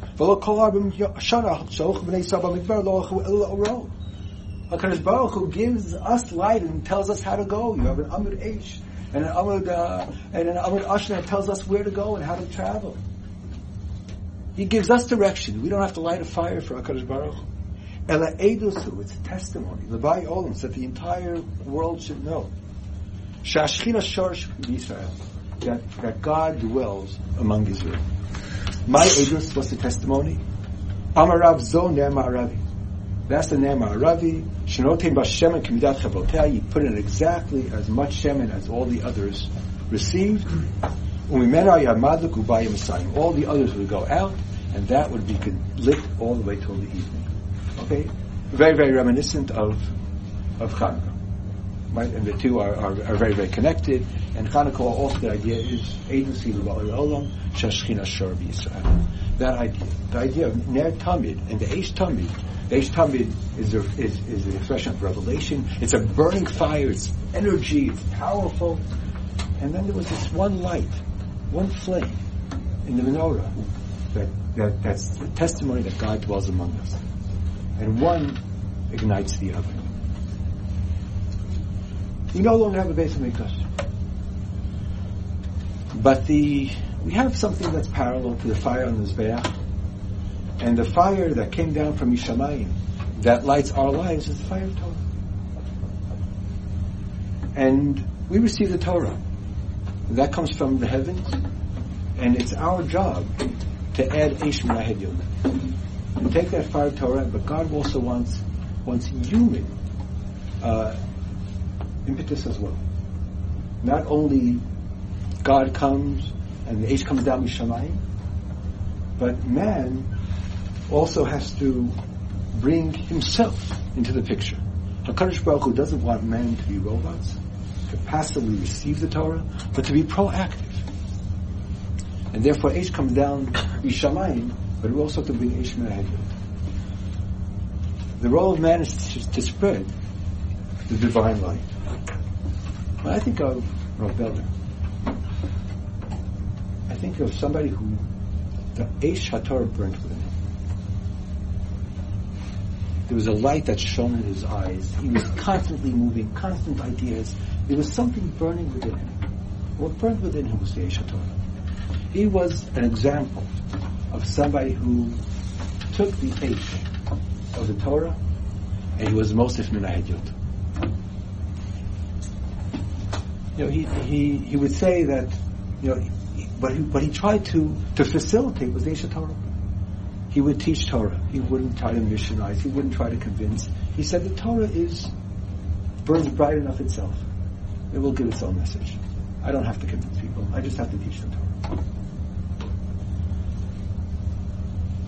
HaKadosh Baruch Hu gives us light and tells us how to go. You have an Amud Eish and an Amud, uh, and an Amud Ashna tells us where to go and how to travel. He gives us direction. We don't have to light a fire for HaKadosh Baruch Hu. Ela Edusu, it's a testimony. Levi Olam, that the entire world should know. Shashchina Shorsh Israel that, that God dwells among Israel. My Edus was the testimony. Amarav Zo Ma'aravi. That's the Ner Ma'aravi. Shenotim Bashem Kemidat Chavoteh. You put in exactly as much Shemin as all the others received. Umimena Yamad Gubayim Messiah. All the others would go out, and that would be lit all the way till the evening. Okay? Very, very reminiscent of, of Chanukah. Right? And the two are, are, are very, very connected. And Chanukah also the idea is agency of olam shashchina shor Yisrael. That idea, the idea of ner tamid and the eish tamid. The eish tamid is, a, is is an expression of revelation. It's a burning fire. It's energy. It's powerful. And then there was this one light, one flame in the menorah that, that that's the testimony that God dwells among us. And one ignites the other. We no longer have a base of Mikdash. But the we have something that's parallel to the fire on the Mizbeach. And the fire that came down from Yishamayim that lights our lives is the fire of Torah. And we receive the Torah. That comes from the heavens. And it's our job to add Eish Minahid Take that fire Torah, but God also wants wants human uh, impetus as well. Not only God comes and the Eish comes down Mishamayim, but man also has to bring himself into the picture. HaKadosh Baruch Hu doesn't want men to be robots, to passively receive the Torah, but to be proactive. And therefore Eish comes down Mishamayim, but we also have to bring Eish Merahedut. The role of man is to, to spread the divine light. When I think of Beller, I think of somebody who the Eish HaTorah burnt within him. There was a light that shone in his eyes. He was constantly moving, constant ideas. There was something burning within him. What burned within him was the Eish HaTorah. He was an example of somebody who took the Eish of the Torah and he was most if Minahid you know, he, he, he would say that, you know, what he, he tried to, to facilitate was Eish Torah. He would teach Torah. He wouldn't try to missionize. He wouldn't try to convince. He said the Torah is, burns bright enough itself. It will give its own message. I don't have to convince people. I just have to teach them Torah.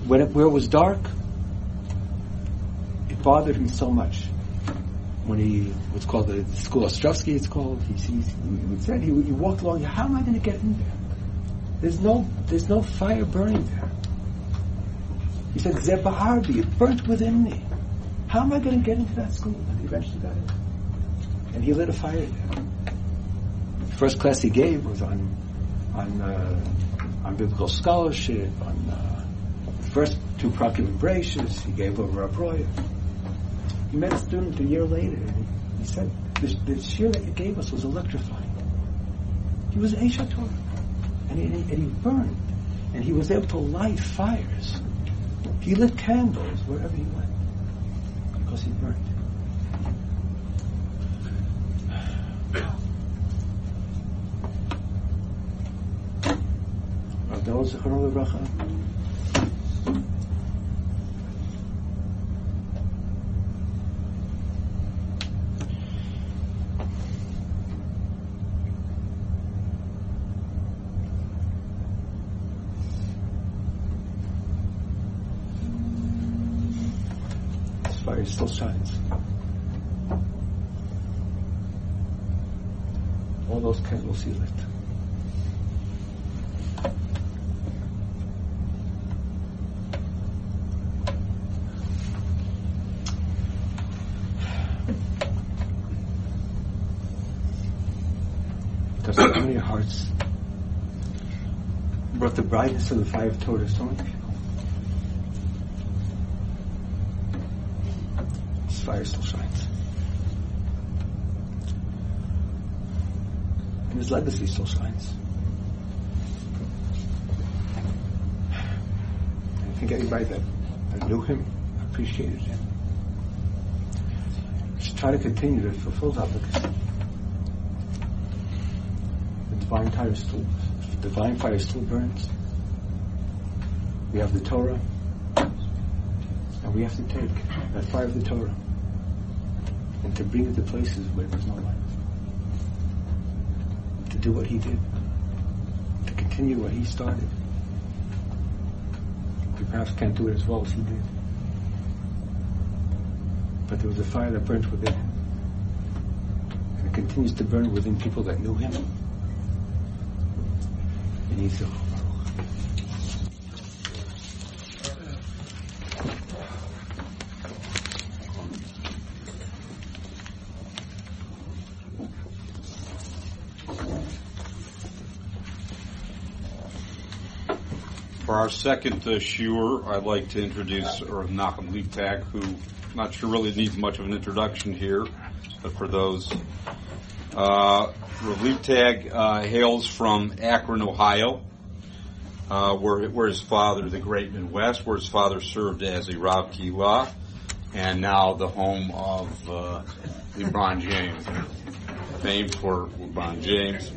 When it, where it was dark, it bothered him so much when he what's called the, the school Ostrovsky, it's called. He, he, he said he, he walked along. How am I going to get in there? There's no there's no fire burning there. He said, Zebaharbi, it burnt within me. How am I going to get into that school? And he eventually got in. And he lit a fire there. The first class he gave was on on uh, on biblical scholarship, on uh, first two Prakim Bracious. He gave over a Roya. He met a student a year later, and he said, the, the shiur that you gave us was electrifying. He was Esha Torah. And he, and he burned. And he was able to light fires. He lit candles wherever he went. Because he burned. Adel Zichron Levracha. Still shines. All those candles he lit. Does so many hearts brought the brightness of the fire of Torah to so still shines. And his legacy still shines. I think anybody that, that knew him appreciated him. Should try to continue to fulfill that legacy. The divine fire still, the divine fire still burns. We have the Torah, and we have to take that fire of the Torah to bring it to places where there's no light. To do what he did, to continue what he started. We perhaps can't do it as well as he did. But there was a fire that burnt within him. And it continues to burn within people that knew him. And he's the our second uh, shiur, I'd like to introduce Rav Nachum Leibtag, who I'm not sure really needs much of an introduction here, but for those, uh, Leibtag uh, hails from Akron, Ohio, uh, where, where his father, the Great Midwest, where his father served as a Rav Kila, and now the home of uh, LeBron James, famed for LeBron James.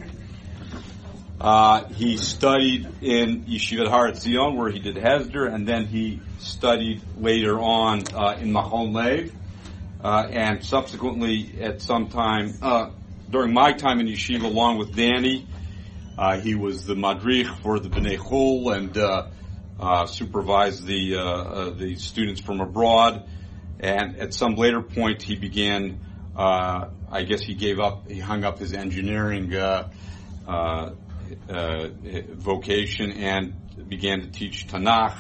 Uh, he studied in Yeshivat Har Etzion, where he did Hesder, and then he studied later on uh, in Machon Lev, uh, and subsequently at some time uh, during my time in yeshiva, along with Danny, uh, he was the madrich for the Bnei Chul and uh, supervised the the students from abroad. And at some later point, he began. I guess he gave up. He hung up his engineering. Uh, vocation and began to teach Tanakh,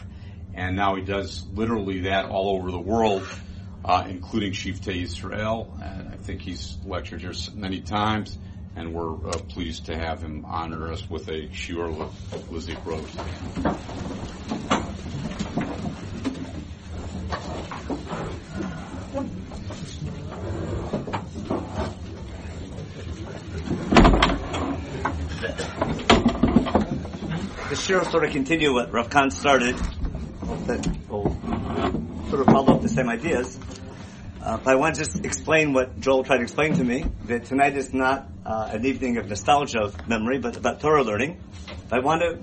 and now he does literally that all over the world, uh, including Shiftei Israel. And I think he's lectured here many times, and we're uh, pleased to have him honor us with a shiur Lizik Rose. Shiur sort of continue what Rav Kahn started. That will sort of follow up the same ideas. Uh, but I want to just explain what Joel tried to explain to me, that tonight is not uh, an evening of nostalgia of memory, but about Torah learning. I want to,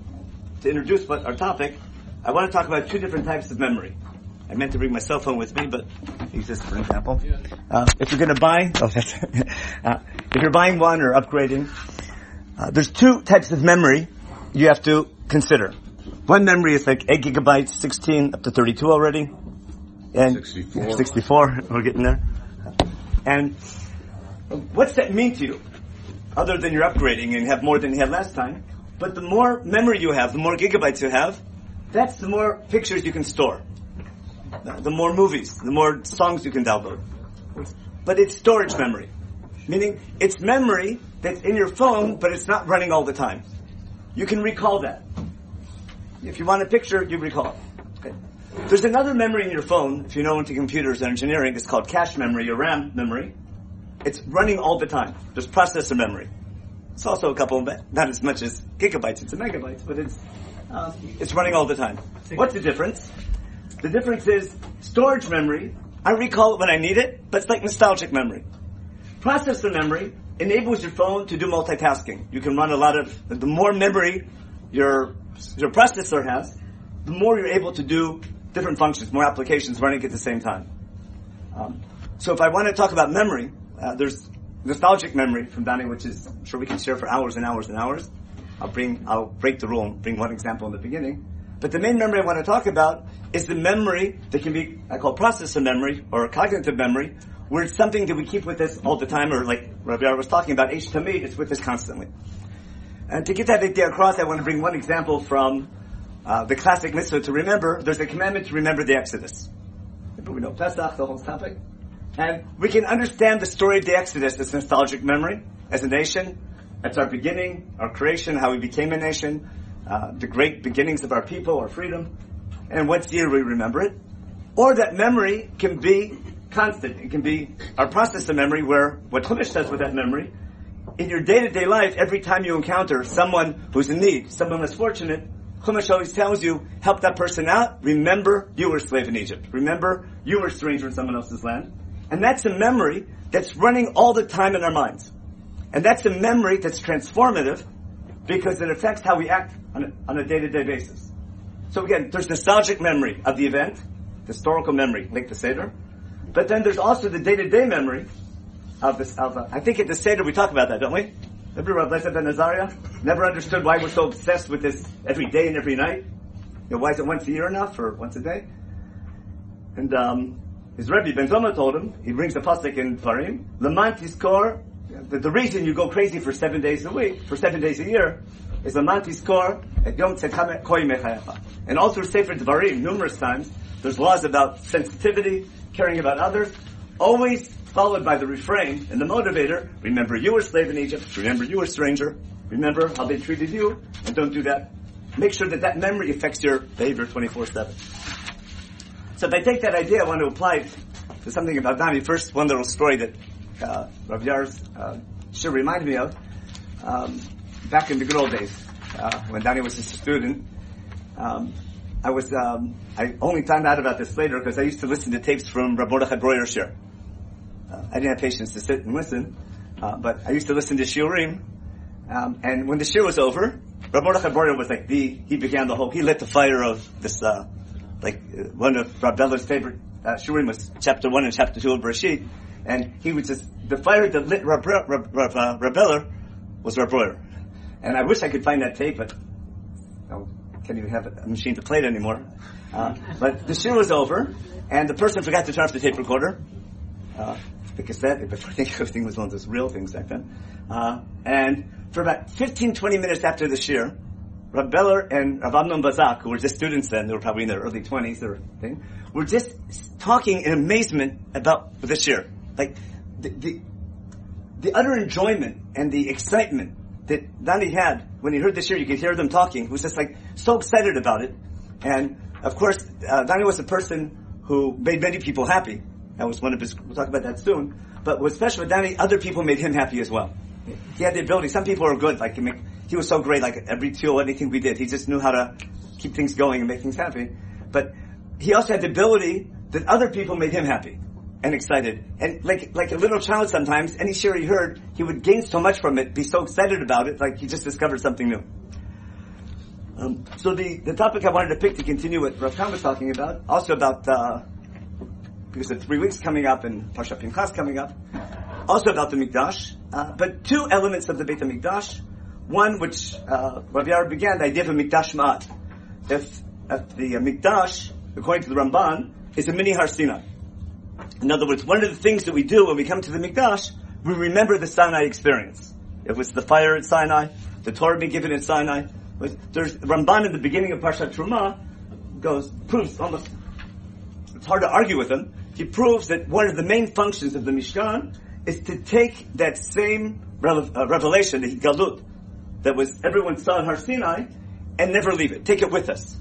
to introduce what our topic, I want to talk about two different types of memory. I meant to bring my cell phone with me, but use this for example. Uh, if you're going to buy, oh, that's, uh, if you're buying one or upgrading, uh, there's two types of memory you have to consider. One memory is like 8 gigabytes, 16 up to 32 already. And 64. 64, we're getting there. And what's that mean to you? Other than you're upgrading and have more than you had last time. But the more memory you have, the more gigabytes you have, that's the more pictures you can store. the more movies, the more songs you can download. But it's storage memory. Meaning, it's memory that's in your phone, but it's not running all the time. You can recall that. If you want a picture, you recall it. Okay. There's another memory in your phone, if you know into computers and engineering, it's called cache memory or RAM memory. It's running all the time. There's processor memory. It's also a couple, not as much as gigabytes, it's a megabytes, but it's, um, it's running all the time. What's the difference? The difference is storage memory, I recall it when I need it, but it's like nostalgic memory. Processor memory enables your phone to do multitasking. You can run a lot of, the more memory your, your processor has, the more you're able to do different functions, more applications running at the same time. Um, so if I want to talk about memory, uh, there's nostalgic memory from Danny, which is I'm sure we can share for hours and hours and hours. I'll bring, I'll break the rule and bring one example in the beginning. But the main memory I want to talk about is the memory that can be, I call processor memory or cognitive memory, where it's something that we keep with us all the time, or like Rabbi was talking about, H to me, it's with us constantly. And to get that idea across, I want to bring one example from uh, the classic mitzvah to remember. There's a commandment to remember the Exodus. But we know Pesach, the whole topic. And we can understand the story of the Exodus as nostalgic memory, as a nation. That's our beginning, our creation, how we became a nation, uh, the great beginnings of our people, our freedom, and what year we remember it. Or that memory can be constant. It can be our process of memory where what Chumash says with that memory, in your day-to-day life, every time you encounter someone who's in need, someone less fortunate, Chumash always tells you, help that person out. Remember, you were a slave in Egypt. Remember, you were a stranger in someone else's land. And that's a memory that's running all the time in our minds. And that's a memory that's transformative because it affects how we act on a, on a day-to-day basis. So again, there's nostalgic memory of the event, historical memory like the Seder, but then there's also the day-to-day memory of this. Uh, I think at the Seder we talk about that, don't we? Remember Rabbi Elazar Ben Azariah never understood why we're so obsessed with this every day and every night. You know, why is it once a year enough or once a day? And um, his Rebbe Ben Zoma told him, he brings the pasuk in Parim, Lamant Tiskor, the, the reason you go crazy for seven days a week, for seven days a year, is Lamant Tiskor at Yom Tzedkam Koi Mechayecha. And all through Sefer Dvarim, numerous times, there's laws about sensitivity, caring about others, always followed by the refrain and the motivator, remember you were slave in Egypt, remember you were stranger, remember how they treated you, and don't do that. Make sure that that memory affects your behavior 24-7. So if I take that idea, I want to apply it to something about Danny. First, one little story that uh, Rav Yair's uh, should remind me of. Um, back in the good old days, uh, when Danny was a student, um, I was um, I only found out about this later because I used to listen to tapes from Breuer shiur. Uh, I didn't have patience to sit and listen, uh, but I used to listen to shiurim. Um, and when the shiur was over, Mordechai Breuer was like the he began the whole he lit the fire of this uh, like uh, one of Rav Beller's favorite uh, shiurim was chapter one and chapter two of Bereshit, and he was just the fire that lit Rav, uh, was Rav Breuer. And I wish I could find that tape, but can't even have a machine to play it anymore. Uh, but the shiur was over, and the person forgot to turn off the tape recorder. Uh, the cassette, before I think everything was one of those real things back then. Uh, and for about 15, 20 minutes after the shiur, Rav Beller and Rav Amnon Bazak, who were just students then, they were probably in their early 20s or thing, were just talking in amazement about the shiur. Like, the, the, the utter enjoyment and the excitement that Dani had when he heard the shiur, you could hear them talking. Was just like so excited about it. And of course, uh, was a person who made many people happy. That was one of his, we'll talk about that soon. But what's special with Danny, other people made him happy as well. He had the ability, some people are good, like, he was so great, like every tool, anything we did, he just knew how to keep things going and make things happy. But he also had the ability that other people made him happy and excited. And like, like a little child sometimes, any shiur he heard, he would gain so much from it, be so excited about it, like he just discovered something new. Um, so the, the topic I wanted to pick to continue what Rav Kahn was talking about, also about, uh, because the three weeks coming up and Parsha Pinchas coming up, also about the Mikdash, uh, but two elements of the Beit HaMikdash. One, which uh, Yair began, the idea of a Mikdash Ma'at. If, if the uh, Mikdash, according to the Ramban, is a mini Har Sinai. In other words, one of the things that we do when we come to the Mikdash, we remember the Sinai experience. It was the fire at Sinai, the Torah being given at Sinai. There's Ramban in the beginning of Parshat Truma goes proves almost it's hard to argue with him. He proves that one of the main functions of the Mishkan is to take that same uh, revelation, the Galut, that was everyone saw in Har Sinai, and never leave it. Take it with us.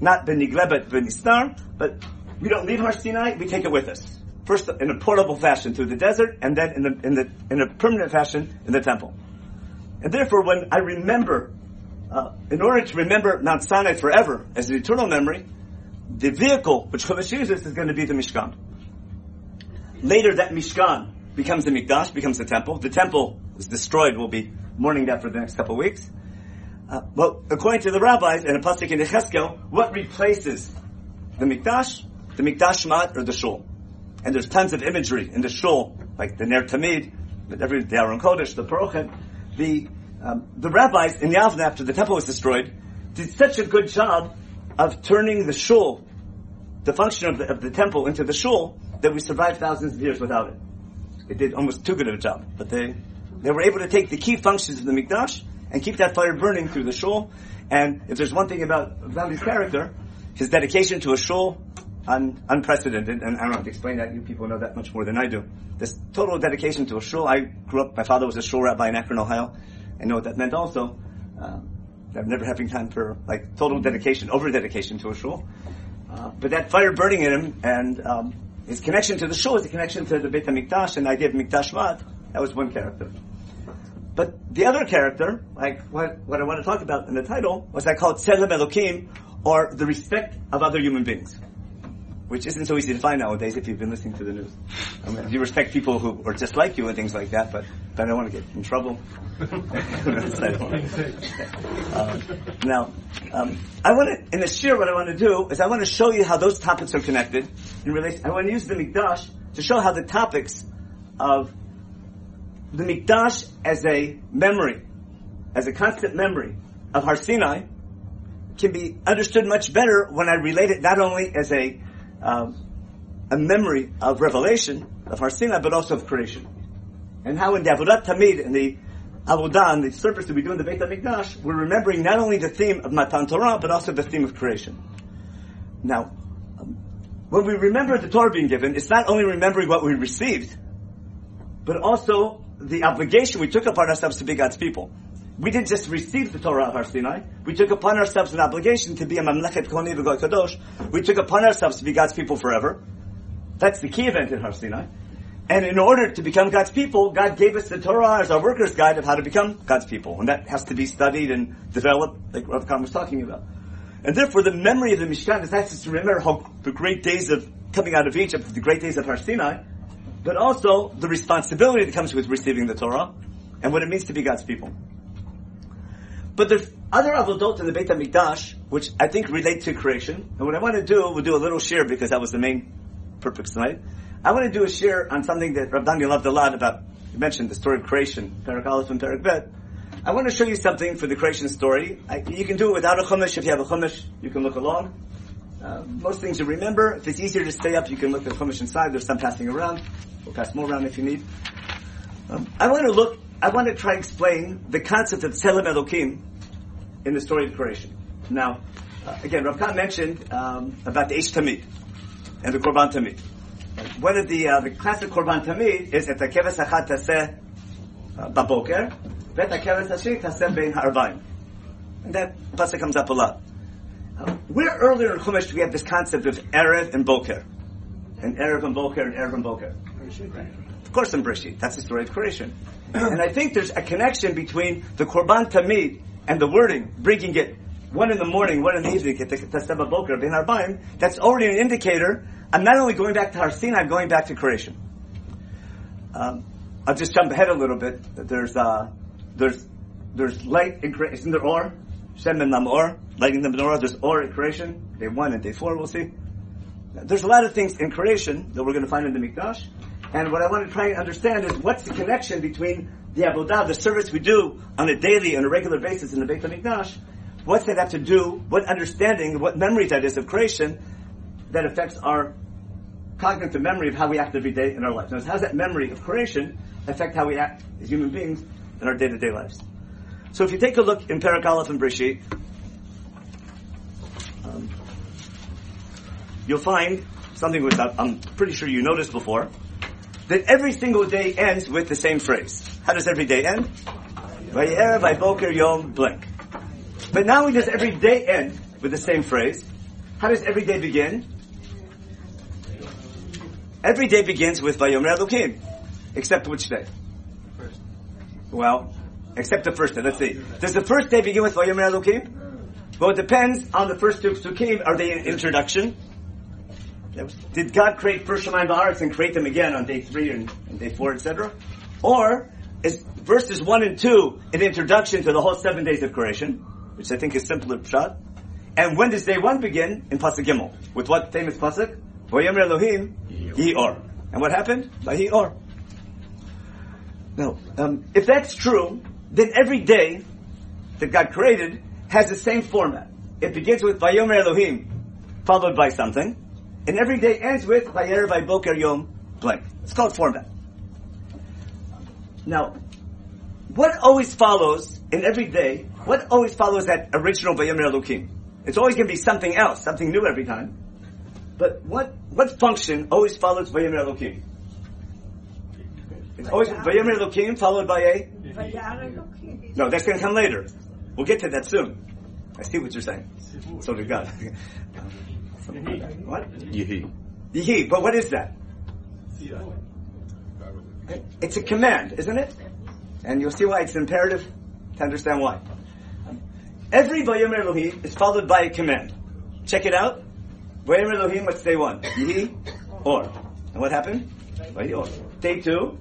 Not beniglebet benistar, but we don't leave Har Sinai, we take it with us. First in a portable fashion through the desert, and then in, the, in, the, in a permanent fashion in the temple. And therefore, when I remember, uh, in order to remember Mount Sinai forever as an eternal memory, the vehicle which Chumash uses is going to be the Mishkan. Later, that Mishkan becomes the Mikdash, becomes the temple. The temple is destroyed. We'll be mourning that for the next couple of weeks. Uh, well, according to the rabbis and a pasuk in Yecheskel, what replaces the Mikdash? The Mikdash Mat or the Shul. And there's tons of imagery in the Shul, like the Ner Tamid, every the Aron Kodesh, the Parochet. The um, the rabbis in Yavne, after the temple was destroyed, did such a good job of turning the Shul, the function of the, of the temple, into the Shul, that we survived thousands of years without it. It did almost too good of a job, but they they were able to take the key functions of the Mikdash and keep that fire burning through the shul. And if there's one thing about Vali's character, his dedication to a shul, un, unprecedented. And I don't have to explain that. You people know that much more than I do. This total dedication to a shul. I grew up. My father was a shul rabbi in Akron, Ohio. I know what that meant also. Um, I'm never having time for like total dedication, over dedication to a shul. Uh, but that fire burning in him and um, his connection to the shul is a connection to the Beit HaMikdash and idea of Mikdash Mat. That was one character. But the other character, like what, what I want to talk about in the title, was I call it Tzelem Elokim, or the respect of other human beings. Which isn't so easy to find nowadays if you've been listening to the news. I mean, you respect people who are just like you and things like that, but, but I don't want to get in trouble. uh, now, um, I want to, in this year, what I want to do is I want to show you how those topics are connected in relation, I want to use the Mikdash to show how the topics of the Mikdash as a memory, as a constant memory of Har Sinai, can be understood much better when I relate it not only as a um, a memory of revelation of Har Sinai, but also of creation, and how in the Avodat Tamid in the Avodah and the service that we do in the Beit Hamikdash, we're remembering not only the theme of Matan Torah, but also the theme of creation. Now, um, when we remember the Torah being given, it's not only remembering what we received, but also the obligation we took upon ourselves to be God's people. We didn't just receive the Torah of Har Sinai. We took upon ourselves an obligation to be a Mamlechet Koni V'Goy Kadosh. We took upon ourselves to be God's people forever. That's the key event in Har Sinai. And in order to become God's people, God gave us the Torah as our worker's guide of how to become God's people. And that has to be studied and developed, like Rav Kahn was talking about. And therefore, the memory of the Mishkan is not just to remember how the great days of coming out of Egypt, the great days of Har Sinai, but also the responsibility that comes with receiving the Torah and what it means to be God's people. But there's other avodot in the Beit HaMikdash, which I think relate to creation. And what I want to do, we'll do a little share because that was the main purpose tonight. I want to do a share on something that Rav Daniel loved a lot about, you mentioned the story of creation, Perak Aleph and Perak Bet. I want to show you something for the creation story. I, you can do it without a chumash. If you have a chumash, you can look along. Uh, most things you remember. If it's easier to stay up, you can look at the chumash inside. There's some passing around. We'll pass more around if you need. I want to look. I want to try and explain the concept of Tzelem Elokim in the story of creation. Now, uh, again, Rav Kahn mentioned um, about the Eish Tamid and the Korban Tamid. One of the uh, the classic Korban Tamid is that the Keves Achad Taseh uh, Baboker, Vet Keves Hashir Taseh Bein Ha'arbaim. And that pasuk comes up a lot. Where earlier in Chumash do we have this concept of Erev and Boker? And Erev and Boker and Erev and Boker. Of course in Brishit. That's the story of creation. and I think there's a connection between the Korban Tamid and the wording, bringing it one in the morning, one in the evening, Taseba Boker, Ben Arbaim, that's already an indicator. I'm not only going back to Har Sinai, I'm going back to creation. Um, I'll just jump ahead a little bit. There's, uh, there's, there's light in creation. Isn't there or? Shem and light in the menorah. There's or in creation. Day one and day four, we'll see. There's a lot of things in creation that we're going to find in the Mikdash. And what I want to try and understand is what's the connection between the Avodah, the service we do on a daily and a regular basis in the Beit HaMikdash, what's that have to do, what understanding, what memory that is of creation that affects our cognitive memory of how we act every day in our lives. Now, how does that memory of creation affect how we act as human beings in our day-to-day lives? So if you take a look in Perak Aleph and Brishit, um, you'll find something which I'm pretty sure you noticed before, that every single day ends with the same phrase. How does every day end? Vayerev, Vayboker, Yom, blank. But not only does every day end with the same phrase, how does every day begin? Every day begins with Vayomer Elokim. Except which day? Well, except the first day. Let's see. Does the first day begin with Vayomer Elokim? Well, it depends on the first two psukim. Are they an introduction? Did God create first Shemayim Ba'aretz and create them again on day three and, and day four, etc.? Or is verses one and two an introduction to the whole seven days of creation, which I think is simpler pshat? And when does day one begin? In Pasuk Gimel. With what famous Pasuk? Vayomer Elohim, Yi Or. And what happened? By Yi Or. Now, um, if that's true, then every day that God created has the same format. It begins with Vayomer Elohim, followed by something, and every day ends with Vayer Vayboker Yom blank. It's called format. Now, what always follows in every day? What always follows that original Vayomer Elohim? It's always going to be something else, something new every time. But what what function always follows Vayomer Elohim? It's always Vayomer Elohim followed by a no. That's going to come later. We'll get to that soon. I see what you're saying. So did God. What? Yehi. Yehi. But what is that? It's a command, isn't it? And you'll see why it's imperative to understand why. Every Vayomer Elohim is followed by a command. Check it out. Vayomer Elohim, what's day one? Yehi, or. And what happened? Or. Day two,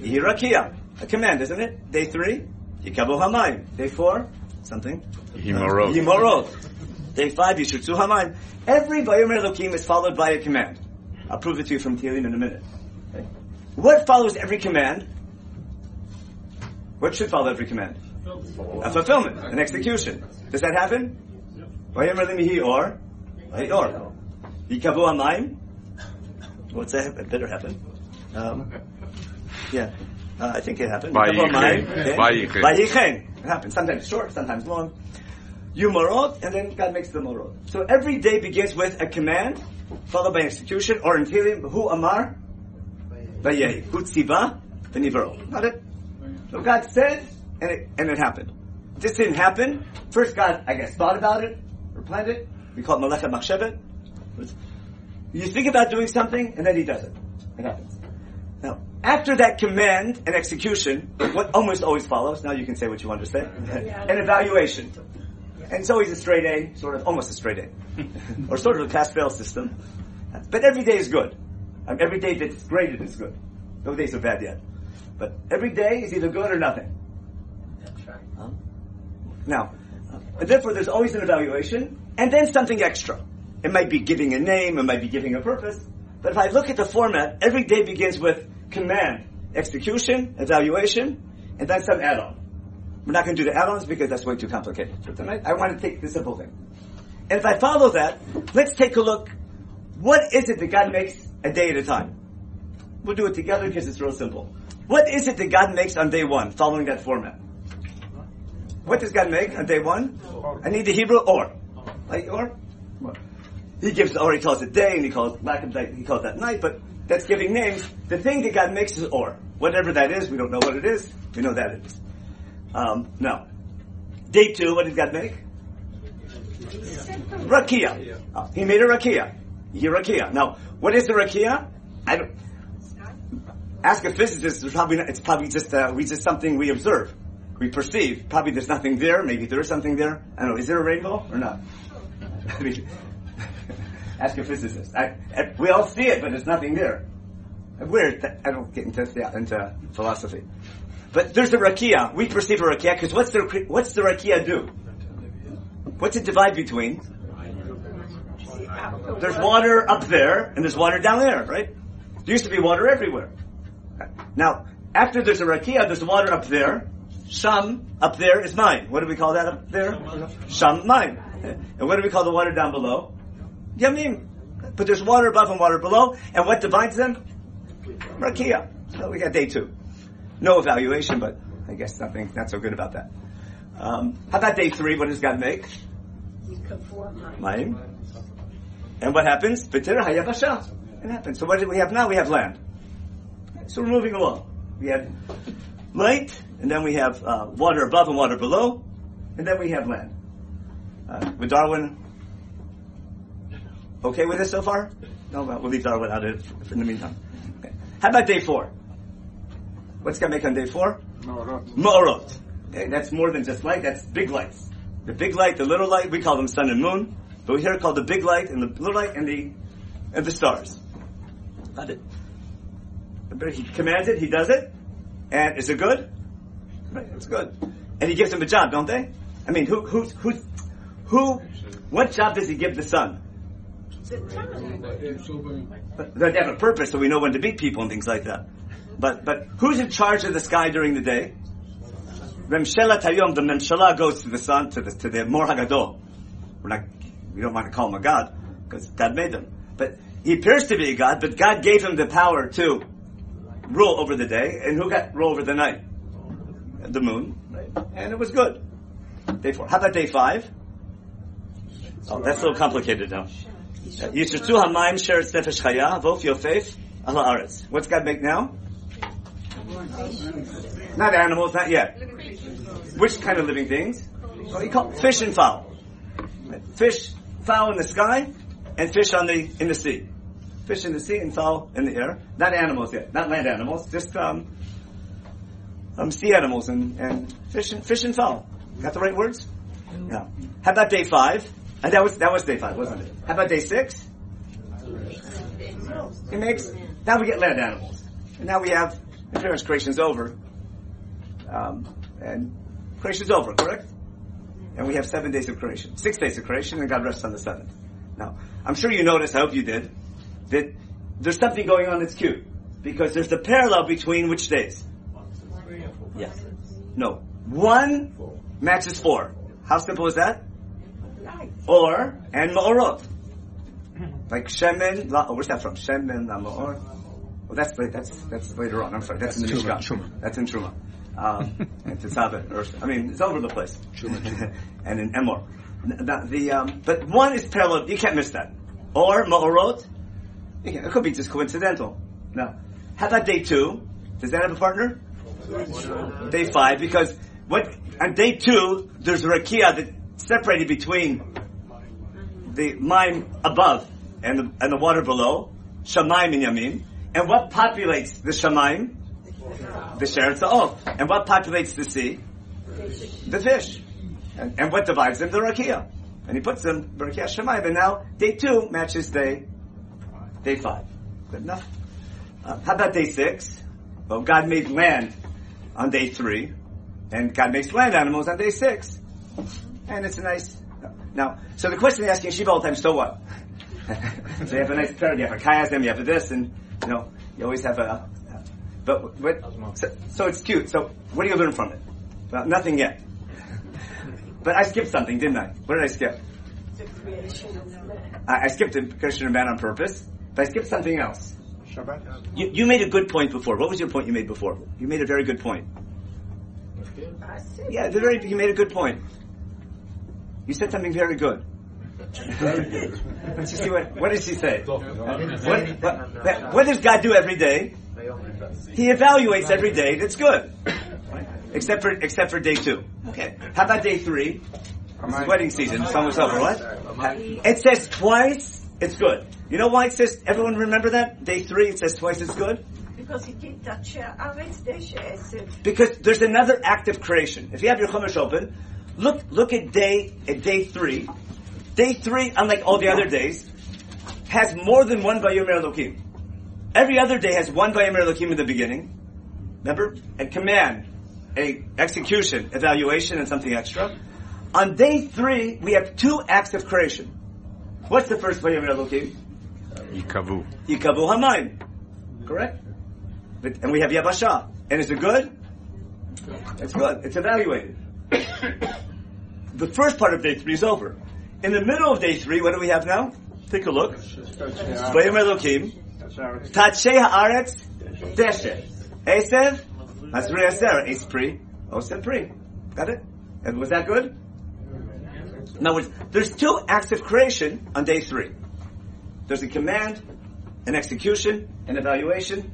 Yehi Rakia. A command, isn't it? Day three, Yikabu Hamayim. Day four, something. Yimorot. Yimorot. Day five, Yishutzu Hamayim. Every Vayomer Elohim is followed by a command. I'll prove it to you from Tehillim in a minute. Okay? What follows every command? What should follow every command? A fulfillment, an execution. Does that happen? Vayomer Elohim Yehi or. Yehi or. Yikabu Hamayim. What's that? It better happen. Um, yeah. Uh, I think it happened. Vayichen. Yikabu Hamayim. Okay. Vayichen. Vayichen. It happens. Sometimes short, sometimes long. You morot, and then God makes the morot. So every day begins with a command, followed by execution, or in Tehillim, Hu Amar, Vayehi. Hu Tziva, V'nivaro. Got it? So God said, and it, and it happened. This didn't happen. First God, I guess, thought about it, or planned it. We call it Malachat Machshevet. You think about doing something, and then He does it. It happens. Now, after that command and execution, what almost always follows, now you can say what you want to say, an evaluation. And so he's a straight A, sort of, almost a straight A. or sort of a pass-fail system. But every day is good. Um, every day that's graded is good. No days are bad yet. But every day is either good or nothing. That's right um, now, uh, therefore there's always an evaluation, and then something extra. It might be giving a name, it might be giving a purpose. But if I look at the format, every day begins with command, execution, evaluation, and then some add-on. We're not going to do the add-ons because that's way too complicated for tonight. I want to take the simple thing. And if I follow that, let's take a look. What is it that God makes a day at a time? We'll do it together because it's real simple. What is it that God makes on day one, following that format? What does God make on day one? I need the Hebrew or. Like or? He gives or he calls it day and he calls lack of day, he calls that night, but that's giving names. The thing that God makes is or. Whatever that is, we don't know what it is. We know that it is. Um, now, day two, what did God make? Rakia. Uh, he made a rakia. He rakia. Now, what is the rakia? I don't. Ask a physicist. It's probably not, it's probably just uh, we just something we observe, we perceive. Probably there's nothing there. Maybe there is something there. I don't know. Is there a rainbow or not? I mean, ask a physicist. I, I, we all see it, but there's nothing there. Weird. I don't get into into philosophy. But there's a rakia. We perceive a rakia because what's the what's the rakia do? What's it divide between? There's water up there and there's water down there, right? There used to be water everywhere. Now, after there's a rakia, there's water up there. Sham up there is mine. What do we call that up there? Sham mine. And what do we call the water down below? Yamim. But there's water above and water below, and what divides them? Rakia. So we got day two. No evaluation, but I guess something not so good about that. Um, how about day three? What does God make? Mayim. And what happens? It happens. So what do we have now? We have land. So we're moving along. We have light, and then we have uh, water above and water below, and then we have land. Uh, with Darwin, okay with this so far? No, well, we'll leave Darwin out of it in the meantime. How about day four? What's going to make on day four? Ma'orot. Okay, that's more than just light, that's big lights. The big light, the little light, we call them sun and moon, but we here call the big light and the little light and the and the stars. Got it. He commands it, he does it, and is it good? Right, it's good. And he gives them a job, don't they? I mean, who, who, who, who, what job does he give the sun? They have a purpose, so we know when to beat people and things like that. But, but who's in charge of the sky during the day? Memshelat Hayom, the Memshalah goes to the sun, to the, to the Maor Hagadol. We're not, we don't want to call him a God, because God made them. But he appears to be a God, but God gave him the power to rule over the day, and who got rule over the night? The moon, right? And it was good. Day four. How about day five? Oh, that's a little complicated now. Yishtu hamayim sheret nefesh chaya vof yofef ala aretz. What's God make now? Not animals, not yet. Which kind of living things? Called fish and fowl. Fish, fowl in the sky, and fish on the in the sea. Fish in the sea and fowl in the air. Not animals yet, not land animals, just um, um sea animals and, and fish and fish and fowl. Got the right words? Yeah. How about day five? And that was that was day five, wasn't it? How about day six? It makes now we get land animals, and now we have appearance creation's over, um, and creation's over, correct? And we have seven days of creation, six days of creation, and God rests on the seventh. Now, I'm sure you noticed. I hope you did that. There's something going on that's cute because there's a parallel between which days? Yes. No. One matches four. How simple is that? Or and ma'orot. Like shemen, la, oh, where's that from? Shemen, la ma'or. Well, that's that's that's later on. I'm sorry, that's, in the Truma, Mishkan. Truma. That's in Truma. Um, and Tetzaveh, or I mean, it's all over the place. Truma, and in Emor. The, the um, but one is parallel. You can't miss that. Or ma'orot. It could be just coincidental. Now, how about day two? Does that have a partner? Day five, because what on day two there's a rakia that separated between the mime above and the, and the water below, shamayim and yamin. And what populates the shamayim? The sheretz ha'ov. And what populates the sea? The fish. And, and what divides them? The rakia. And he puts them rakia shamayim. And now day two matches day day five. Good enough. Uh, how about day six? Well, God made land on day three, and God makes land animals on day six, and it's a nice. Now, so the question they ask in Shiva all the time: So what? so you have a nice pair, you have a chiasm, you have a this, and you know you always have a. But what? So, so it's cute. So what do you learn from it? Well, nothing yet. But I skipped something, didn't I? What did I skip? The creation of man. I, I skipped the creation of man on purpose, but I skipped something else. You, you made a good point before. What was your point you made before? You made a very good point. Yeah, the very, you made a good point. You said something very good. see what? What does he say? What, what, what does God do every day? He evaluates every day. That's good, except for except for day two. Okay. How about day three? It's wedding season. It's almost over. What? It says twice. It's good. You know why it says? Everyone remember that day three. It says twice. It's good. Because there's another act of creation. If you have your chumash open, look look at day at day three. Day three, unlike all the other days, has more than one Vayomer Elohim. Every other day has one Vayomer Elohim in the beginning. Remember? A command, a execution, evaluation, and something extra. On day three, we have two acts of creation. What's the first Vayomer Elohim? Yikavu. Yikavu Hamayim. Correct? But, and we have Yabasha. And is it good? It's good. It's evaluated. the first part of day three is over. In the middle of day three, what do we have now? Take a look. Vayomer Elohim. Tatshei haaretz deshe. Esev. Masri Asera. Espri. Osem oh, pri. Got it? And was that good? In other words, there's two acts of creation on day three. there's a command, an execution, an evaluation,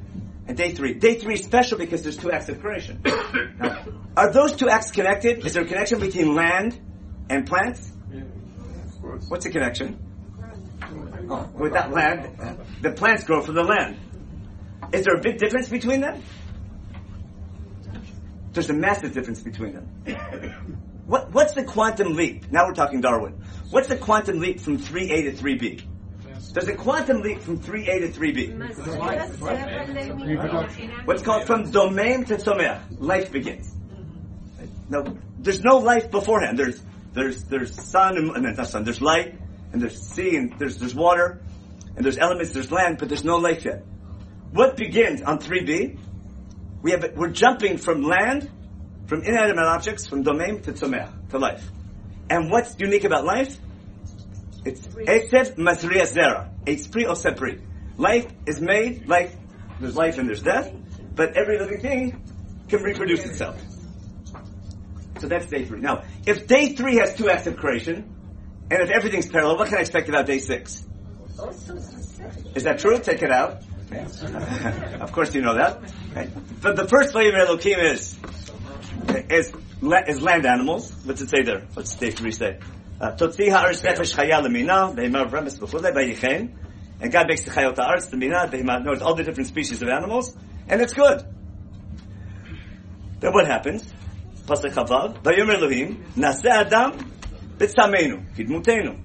and day three. Day three is special because there's two acts of creation. now, are those two acts connected? Is there a connection between land and plants? What's the connection? Oh, that land, the plants grow from the land. Is there a big difference between them? There's a massive difference between them. What, what's the quantum leap? Now we're talking Darwin. What's the quantum leap from 3A to 3B? There's a quantum leap from 3A to 3B. What's called from domain to tzomeh. Life begins. No, there's no life beforehand. There's there's there's sun and, and not sun. There's light and there's sea and there's there's water and there's elements. There's land, but there's no life yet. What begins on 3B? We have we're jumping from land, from inanimate objects, from domain to tzomeh, to life. And what's unique about life? It's Esev Masriya Zera. It's pre or sepri. Life is made, life, there's life and there's death, but every living thing can reproduce itself. So that's day three. Now, if day three has two acts of creation, and if everything's parallel, what can I expect about day six? Is that true? Take it out. of course you know that. Right? But the first layer of Elohim is, is, is land animals. What's it say there? What's day three say? Totzi ha'aretz nefesh chaya lemina, behema remes b'chulei b'yichein, and God makes the chayot ha'aretz, the mina, behema, notice all the different species of animals, and it's good. Then what happens? Pasuk Chavav, Vayomer Elohim, Nase Adam, B'tzamenu, kidmuteinu.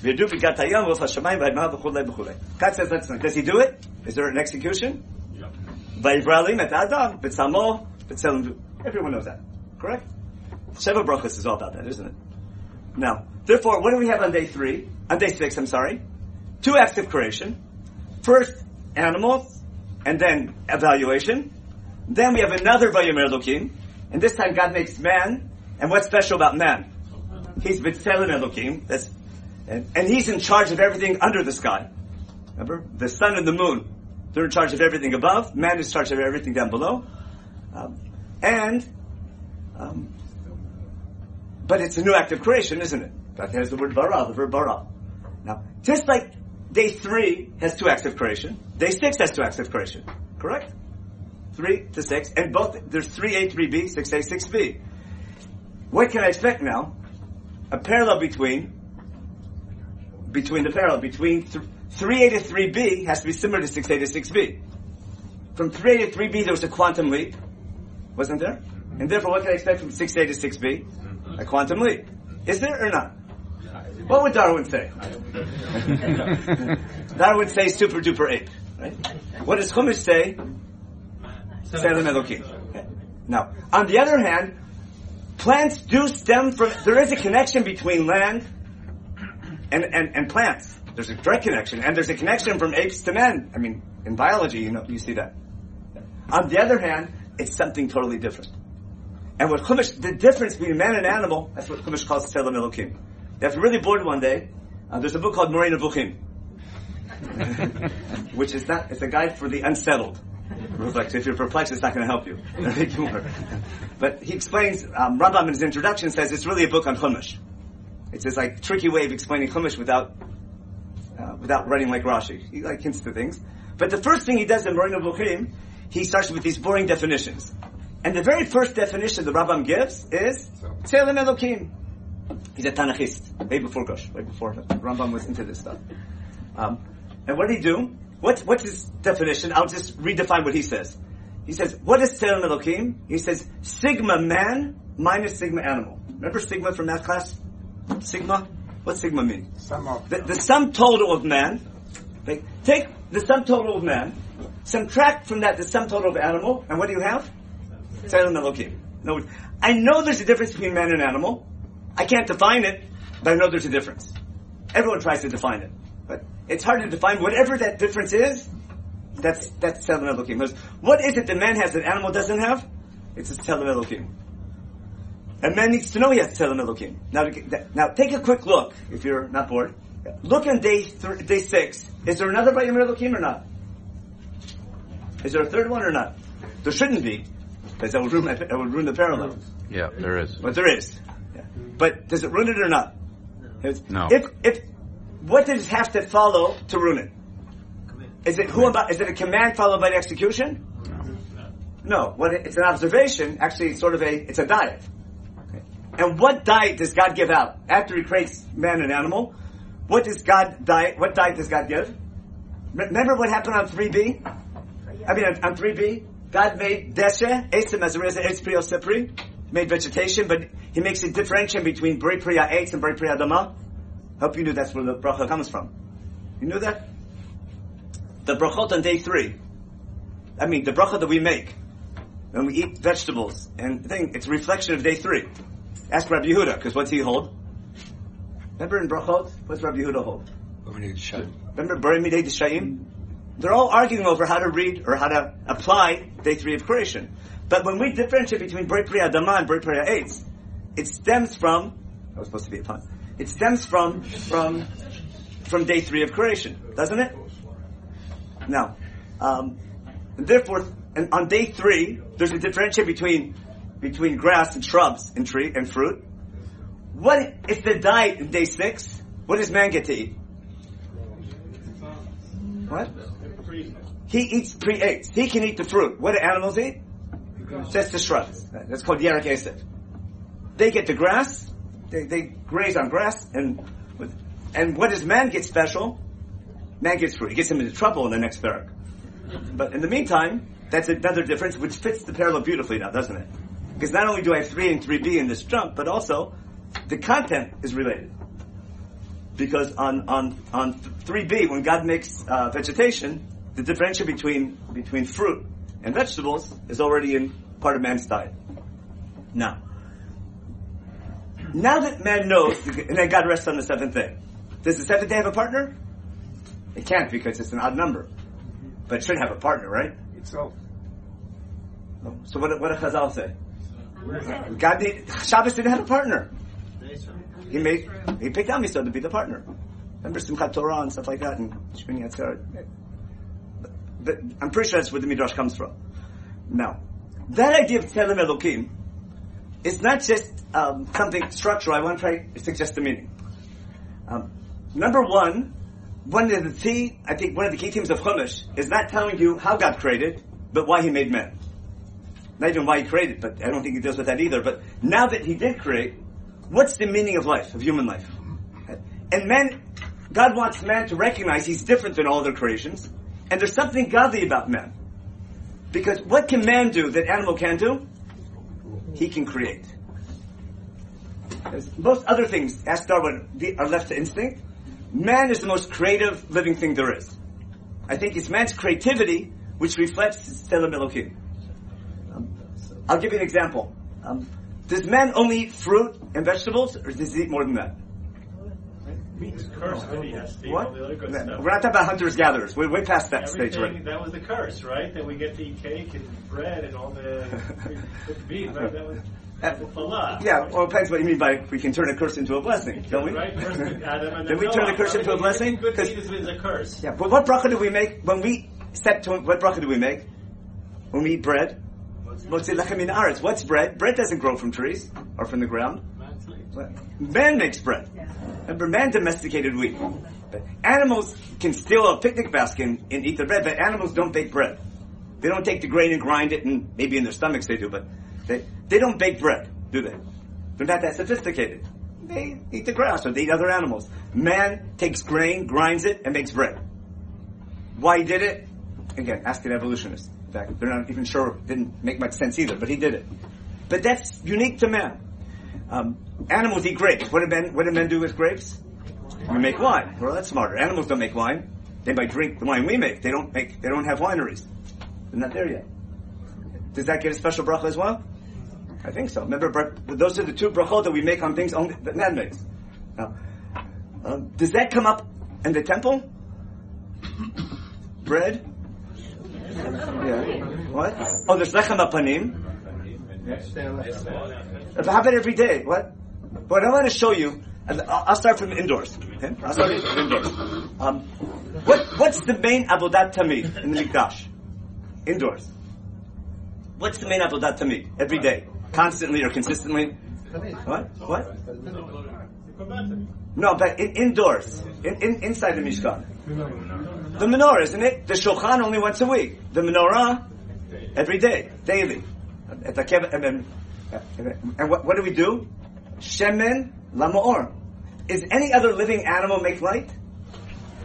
V'yadu b'gat hayom, Ruf HaShemayim, V'adma, V'chulei, V'chulei. God says that's not, does he do it? Is there an execution? Vayivra et Adam, B'tzamo, B'tzelem, everyone knows that. Correct? Sheva Brachas is all about that, isn't it? Now, therefore, what do we have on day three? On day six, I'm sorry. Two acts of creation. First, animals, and then evaluation. Then we have another Vayomer Elohim, and this time God makes man. And what's special about man? He's B'Tselem Elohim, that's, and, and he's in charge of everything under the sky. Remember? The sun and the moon, they're in charge of everything above. Man is in charge of everything down below. Um, and, um, but it's a new act of creation, isn't it? That has the word bara, the verb bara. Now, just like day three has two acts of creation, day six has two acts of creation. Correct? Three to six, and both, there's 3A, 3B, 6A, 6B. What can I expect now? A parallel between, between the parallel, between th- 3A to 3B has to be similar to 6A to 6B. From 3A to 3B there was a quantum leap, wasn't there? And therefore what can I expect from 6A to 6B? A quantum leap. Is there or not? What would Darwin say? Darwin would say super duper ape. Right? What does Chumash say? Tzelem Elokim. Now, on the other hand, plants do stem from, there is a connection between land and, and, and plants. There's a direct connection, and there's a connection from apes to men. I mean, in biology, you know, you see that. On the other hand, it's something totally different. And what Chumash, the difference between man and animal, that's what Chumash calls Tzelem Elokim. If you're really bored one day, uh, there's a book called Moreh Nevuchim, which is not, it's a guide for the unsettled. Like, if you're perplexed, it's not going to help you. but he explains, um, Rambam in his introduction says it's really a book on Chumash. It's this like tricky way of explaining Chumash without, uh, without writing like Rashi. He like hints to things. But the first thing he does in Moreh Nevuchim, he starts with these boring definitions. And the very first definition the Rambam gives is Tzelem Elokim. He's a Tanachist, way before Gush, way before Rambam was into this stuff. Um, and what did he do? What's, what's his definition? I'll just redefine what he says. He says, what is Tzelem Elokim? He says, sigma man minus sigma animal. Remember sigma from math class? Sigma? What's sigma mean? Sum of The, the sum total of man. Take the sum total of man, subtract from that the sum total of animal, and what do you have? Tzelem Elokim. I know there's a difference between man and animal. I can't define it, but I know there's a difference. Everyone tries to define it, but it's hard to define whatever that difference is. That's that's Tzelem Elokim. What is it that man has that animal doesn't have? It's a Tzelem Elokim. And man needs to know he has Elokim. Now, now take a quick look if you're not bored. Look on day th- day six. Is there another Vayomer Elokim or not? Is there a third one or not? There shouldn't be, because that would ruin, that would ruin the parallel. Yeah, there is. But there is. Yeah. But does it ruin it or not? It's- No. If if what does it have to follow to ruin it? Is it who about? Is it a command followed by the execution? No. What it's an observation. Actually, it's sort of a it's a diet. Okay. And what diet does God give out after He creates man and animal? What does God diet? What diet does God give? Remember what happened on three B? I mean, on, on 3B, God made deshe, esim as a reason, etz pri osepri, made vegetation, but He makes a differentiation between bri priya etz and bri priya dama. Hope you knew that's where the bracha comes from. You knew that? The brachot on day three. I mean, the bracha that we make when we eat vegetables and thing, it's a reflection of day three. Ask Rabbi Yehuda, because what's he hold? Remember in brachot, what's Rabbi Yehuda hold? Remember Bari Midei Dishayim? They're all arguing over how to read or how to apply day three of creation. But when we differentiate between Bri Priya Dama and Bri Priya Eitz, it stems from, that was supposed to be a pun, it stems from, from, from day three of creation, doesn't it? Now, um, and therefore, and on day three, there's a differentiation between, between grass and shrubs and tree and fruit. What if the diet in day six? What does man get to eat? What? He eats pre eights. He can eat the fruit. What do animals eat? Just the shrubs. That's called Yerek Esev. They get the grass. They, they graze on grass. And and what does man get special? Man gets fruit. He gets him into trouble in the next parak. But in the meantime, that's another difference which fits the parallel beautifully now, doesn't it? Because not only do I have 3 and 3b in this jump, but also the content is related because on on on 3b when God makes uh, vegetation, the differential between between fruit and vegetables is already in part of man's diet. Now, now that man knows, and then God rests on the seventh day. Does the seventh day have a partner? It can't because it's an odd number, but it should have a partner, right? So, So what what did Chazal say? God need, Shabbos didn't have a partner. He made he picked Am Yisrael to be the partner. Remember Simchat Torah and stuff like that and Shmini Atzeret. I'm pretty sure that's where the Midrash comes from. Now, that idea of Tzelem Elokim is not just um, something structural. I want to try to suggest the meaning. Um, number one, one of the key, I think one of the key themes of Chumash is not telling you how God created, but why He made man. Not even why He created, but I don't think He deals with that either. But now that He did create, what's the meaning of life, of human life? And man, God wants man to recognize he's different than all other creations, and there's something godly about man. Because what can man do that animal can't do? He can create. As most other things, ask Darwin, are left to instinct. Man is the most creative living thing there is. I think it's man's creativity which reflects Tzelem Elohim. Um, I'll give you an example. Um, does man only eat fruit and vegetables, or does he eat more than that? It's cursed that he has to eat What? all the other good We're not talking about hunters gatherers. We're way past that stage Everything, already. that was the curse, right? That we get to eat cake and bread and all the beef, right? That was uh, a falah. Yeah, well, it depends what you mean by we can turn a curse into a blessing, don't we? Right? First Adam and Did then we turn a curse into a blessing? Good meat is, a curse. Yeah, but what bracha do we make when we step to what bracha do we make when we eat bread? Motzi lechem min haaretz. What's bread? Bread doesn't grow from trees or from the ground. Man makes bread. Remember, man domesticated wheat. Animals can steal a picnic basket and, and eat the bread, but animals don't bake bread. They don't take the grain and grind it, and maybe in their stomachs they do, but they, they don't bake bread, do they? They're not that sophisticated. They eat the grass or they eat other animals. Man takes grain, grinds it, and makes bread. Why he did it? Again, ask an evolutionist. In fact, they're not even sure. Didn't make much sense either, but he did it. But that's unique to man. Um, animals eat grapes. What do men? What do men do with grapes? We make wine. Well, that's smarter. Animals don't make wine. They might drink the wine we make. They don't make. They don't have wineries. They're not there yet. Does that get a special bracha as well? I think so. Remember, those are the two brachot that we make on things only that man makes. Now, um, does that come up in the temple? Bread? Yeah. What? Oh, there's lechem apanim. But How about every day? What? What I want to show you, I'll start from indoors. Okay? I'll start from indoors. Um, what, what's the main avodat tamid in the mikdash? Indoors. What's the main avodat tamid every day, constantly or consistently? What? What? No, but in, indoors, in, in, inside the Mishkan. The menorah, isn't it? The Shulchan only once a week. The menorah every day, daily. At the and what, what do we do? Shemen lamaor. Is any other living animal make light?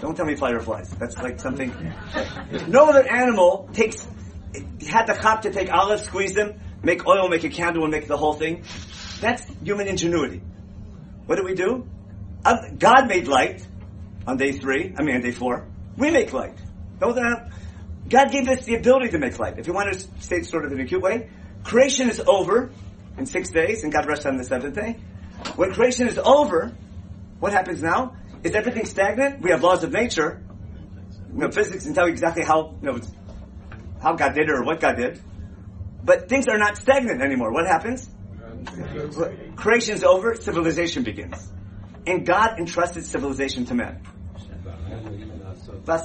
Don't tell me fireflies. That's like something. No other animal takes had the chop to take olives, squeeze them, make oil, make a candle, and make the whole thing. That's human ingenuity. What do we do? God made light on day three. I mean, on day four. We make light. God gave us the ability to make light. If you want to state it sort of in a cute way, creation is over in six days, and God rested on the seventh day. When creation is over, what happens now? Is everything stagnant? We have laws of nature. You know, physics can tell you exactly how you know how God did or what God did. But things are not stagnant anymore. What happens? Creation is over, civilization begins. And God entrusted civilization to man.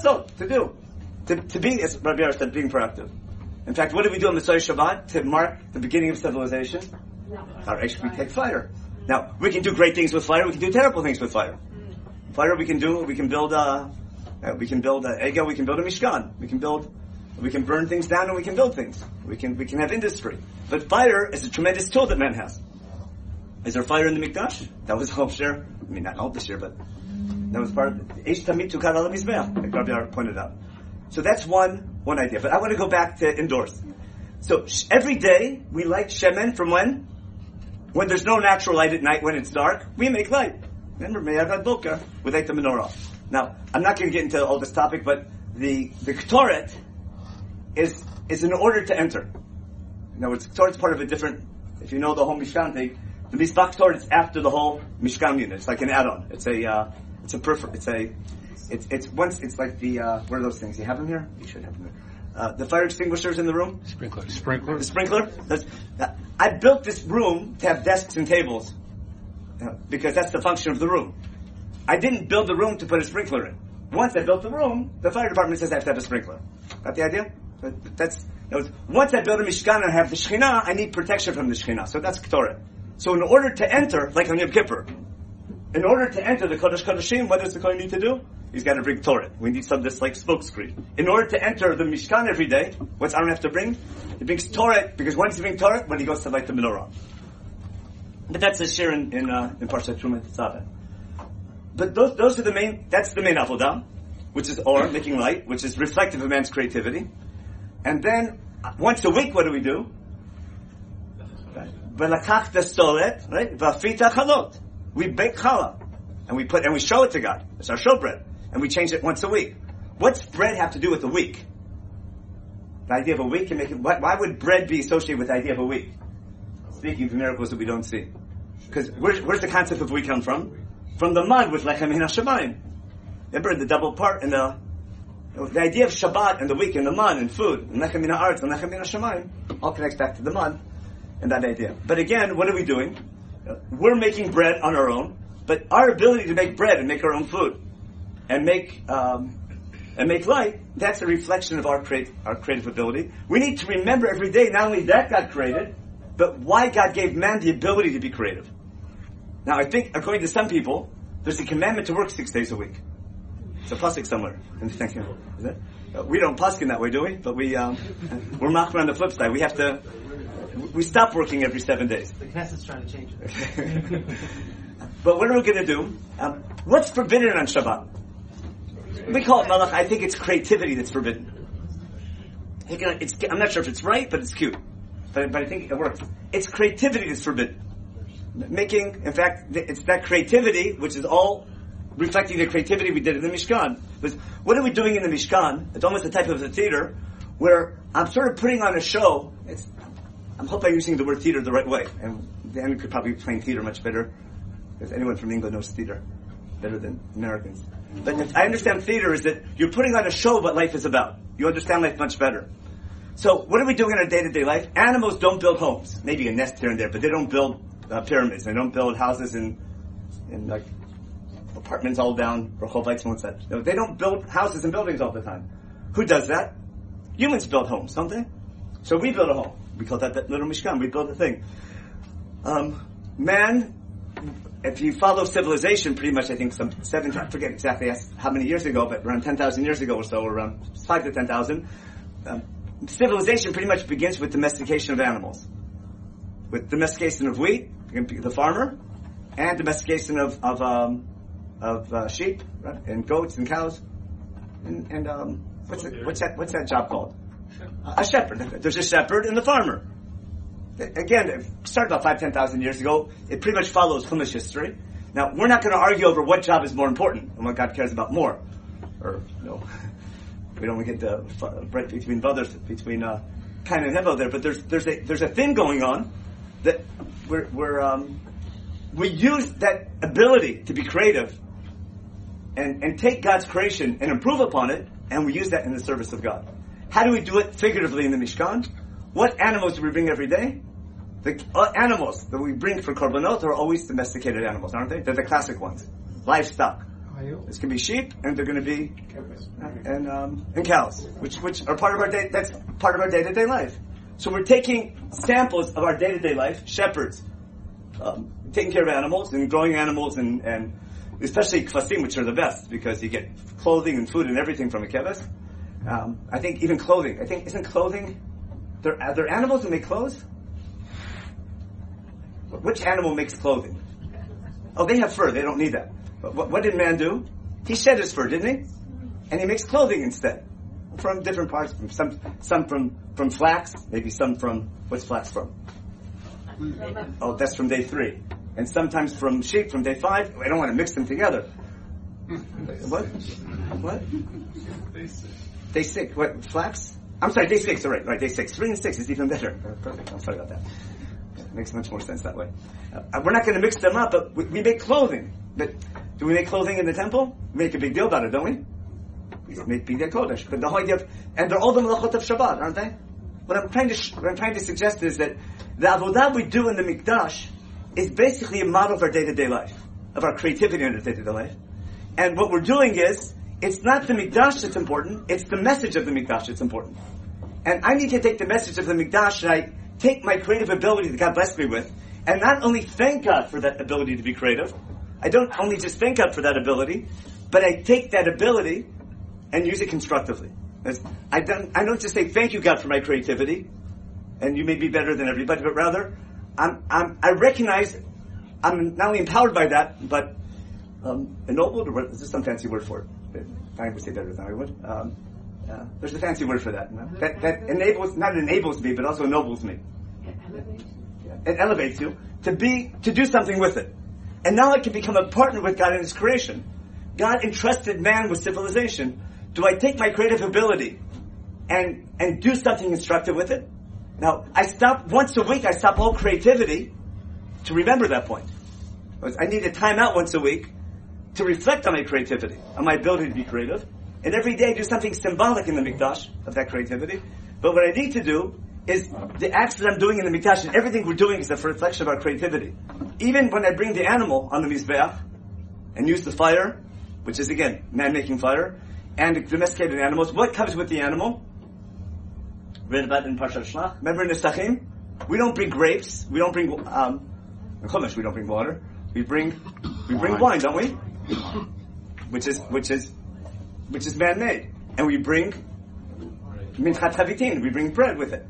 So to do. To, to be, as Rabbi Yara said, being productive. In fact, what did we do on the Shabbat to mark the beginning of civilization? Our we take fire. Now, we can do great things with fire, we can do terrible things with fire. Fire we can do, we can build a, uh, we can build a ego, we can build a mishkan, we can build, we can burn things down and we can build things. We can, we can have industry. But fire is a tremendous tool that man has. Is there fire in the Mikdash? That was all share. I mean, not all this year, but that was part of Eish Tamid Tukad Al Mizbeach, like Rabbi pointed out. So that's one, one idea. But I want to go back to indoors. So every day we light shemen from when? When there's no natural light at night, when it's dark, we make light. Remember, Me'avad Boka, we light the menorah. Now, I'm not going to get into all this topic, but the, the Ktoret is, is in order to enter. In other words, Ktoret's part of a different, if you know the whole Mishkan thing, the Mizbeach Ktoret is after the whole Mishkan unit. It's like an add-on. It's a, uh, it's a prefer, it's a, it's, it's once, it's like the, uh, what are those things? You have them here? You should have them here. Uh, the fire extinguishers in the room? Sprinkler. Sprinkler. The sprinkler? That's, uh, I built this room to have desks and tables. uh, because that's the function of the room. I didn't build the room to put a sprinkler in. Once I built the room, the fire department says I have to have a sprinkler. Got the idea? That's, that was, once I build a mishkan and have the shechina, I need protection from the shechina. So that's Ktoret. So in order to enter, like on Yom Kippur, in order to enter the Kodesh Kodeshim, what does the Kohen need to do? He's got to bring Torah. We need some this like smokescreen. In order to enter the Mishkan every day, what's Aaron have to bring? He brings Torah because once he brings Torah, when he goes to light the menorah. But that's a share in in, uh, in Parshat Truma Tetzaveh. But those those are the main. That's the main avodah, which is or making light, which is reflective of man's creativity. And then uh, once a week, what do we do? Right? We bake challah, and we put and we show it to God. It's our showbread, and we change it once a week. What's bread have to do with a week? The idea of a week can make it. Why, would bread be associated with the idea of a week? Speaking of miracles that we don't see, because where's, where's the concept of week come from? From the mud with lechem min hashamayim. Remember the double part and the the idea of Shabbat and the week and the mud and food and lechem min haaretz and lechem min hashamayim all connects back to the mud and that idea. But again, what are we doing? We're making bread on our own, but our ability to make bread and make our own food and make um, and make light, that's a reflection of our create, our creative ability. We need to remember every day not only that God created, but why God gave man the ability to be creative. Now, I think according to some people, there's a commandment to work six days a week. It's a pasuk somewhere. Is it? Uh, We don't pasuk in that way, do we? But we um, we're machmer on the flip side. We have to we stop working every seven days. The Knesset's trying to change it. But what are we going to do? Um, what's forbidden on Shabbat? We call it malach. I think it's creativity that's forbidden. I think, uh, not sure if it's right, but it's cute. But, but I think it works. It's creativity that's forbidden. Making, in fact, it's that creativity which is all reflecting the creativity we did in the Mishkan. Because what are we doing in the Mishkan? It's almost a type of a theater where I'm sort of putting on a show. It's, I'm hoping I'm using the word theater the right way. And Dan could probably explain theater much better. Because anyone from England knows theater better than Americans. But I understand theater is that you're putting on a show what life is about. You understand life much better. So what are we doing in our day-to-day life? Animals don't build homes. Maybe a nest here and there, but they don't build uh, pyramids. They don't build houses in, in like apartments all down Rechovites and such. No, They don't build houses and buildings all the time. Who does that? Humans build homes, don't they? So we build a home. We call that the little Mishkan. We build a thing. Um, man if you follow civilization, pretty much, I think some seven, I forget exactly how many years ago, but around 10,000 years ago or so, or around 5 to 10,000, um, civilization pretty much begins with domestication of animals. With domestication of wheat, the farmer, and domestication of, of, um, of uh, sheep, right? and goats and cows. And, and um, what's, it, what's, that, what's that job called? A shepherd. There's a shepherd and the farmer. Again, it started about five, ten thousand years ago. It pretty much follows Chumash history. Now, we're not going to argue over what job is more important and what God cares about more. Or, know, we don't get the right between brothers, between uh, Cain and Hevel there, but there's, there's, a, there's a thing going on that we're, we're um, we use that ability to be creative and, and take God's creation and improve upon it, and we use that in the service of God. How do we do it figuratively in the Mishkan? What animals do we bring every day? The uh, animals that we bring for korbanot are always domesticated animals, aren't they? They're the classic ones. Livestock. This can be sheep, and they're going to be and um, and cows, which which are part of our day. That's part of our day to day life. So we're taking samples of our day to day life. Shepherds, um, taking care of animals and growing animals, and and especially kvasim, which are the best because you get clothing and food and everything from a keves. Um, I think even clothing. I think isn't clothing there are uh, there animals that make clothes? Which animal makes clothing? Oh, they have fur. They don't need that. But what, what did man do? He shed his fur, didn't he? And he makes clothing instead from different parts. From Some some from from flax, maybe some from what's flax from? Oh, that's from day three, and sometimes from sheep from day five. I don't want to mix them together. What? What? Day six. What? Flax? I'm sorry, day six, all right, right, day six. Three and six is even better. Perfect, I'm sorry about that. It makes much more sense that way. Uh, we're not going to mix them up, but we, we, make clothing. But do we make clothing in the temple? We make a big deal about it, don't we? We make big deal kodesh. But the whole idea of, and they're all the malachot of Shabbat, aren't they? What I'm trying to, what I'm trying to suggest is that the avodah we do in the mikdash is basically a model of our day-to-day life, of our creativity in our day-to-day life. And what we're doing is, it's not the mikdash that's important, it's the message of the mikdash that's important. And I need to take the message of the Mikdash and I take my creative ability that God blessed me with, and not only thank God for that ability to be creative, I don't only just thank God for that ability, but I take that ability and use it constructively. I don't, I don't just say thank you God for my creativity, and you may be better than everybody, but rather I'm, I'm, i recognize I'm not only empowered by that, but um, ennobled, or is this some fancy word for it? I would say better than I would. Um, uh, there's a fancy word for that. You know? That that enables not enables me, but also ennobles me. It elevates. It elevates you to be to do something with it, and now I can become a partner with God in His creation. God entrusted man with civilization. Do I take my creative ability and and do something instructive with it? Now I stop once a week. I stop all creativity to remember that point. I need a time out once a week to reflect on my creativity, on my ability to be creative and every day do something symbolic in the mikdash of that creativity. But what I need to do is the acts that I'm doing in the mikdash and everything we're doing is a reflection of our creativity. Even when I bring the animal on the mizbeach and use the fire, which is again man making fire, and domesticated animals, what comes with the animal? Read about in Parshat Shlach. Remember in the Sachim? We don't bring grapes. We don't bring um, Chumash. We don't bring water. We bring we bring wine, don't we? Which is which is which is man-made, and we bring minchat chavitin. We bring bread with it.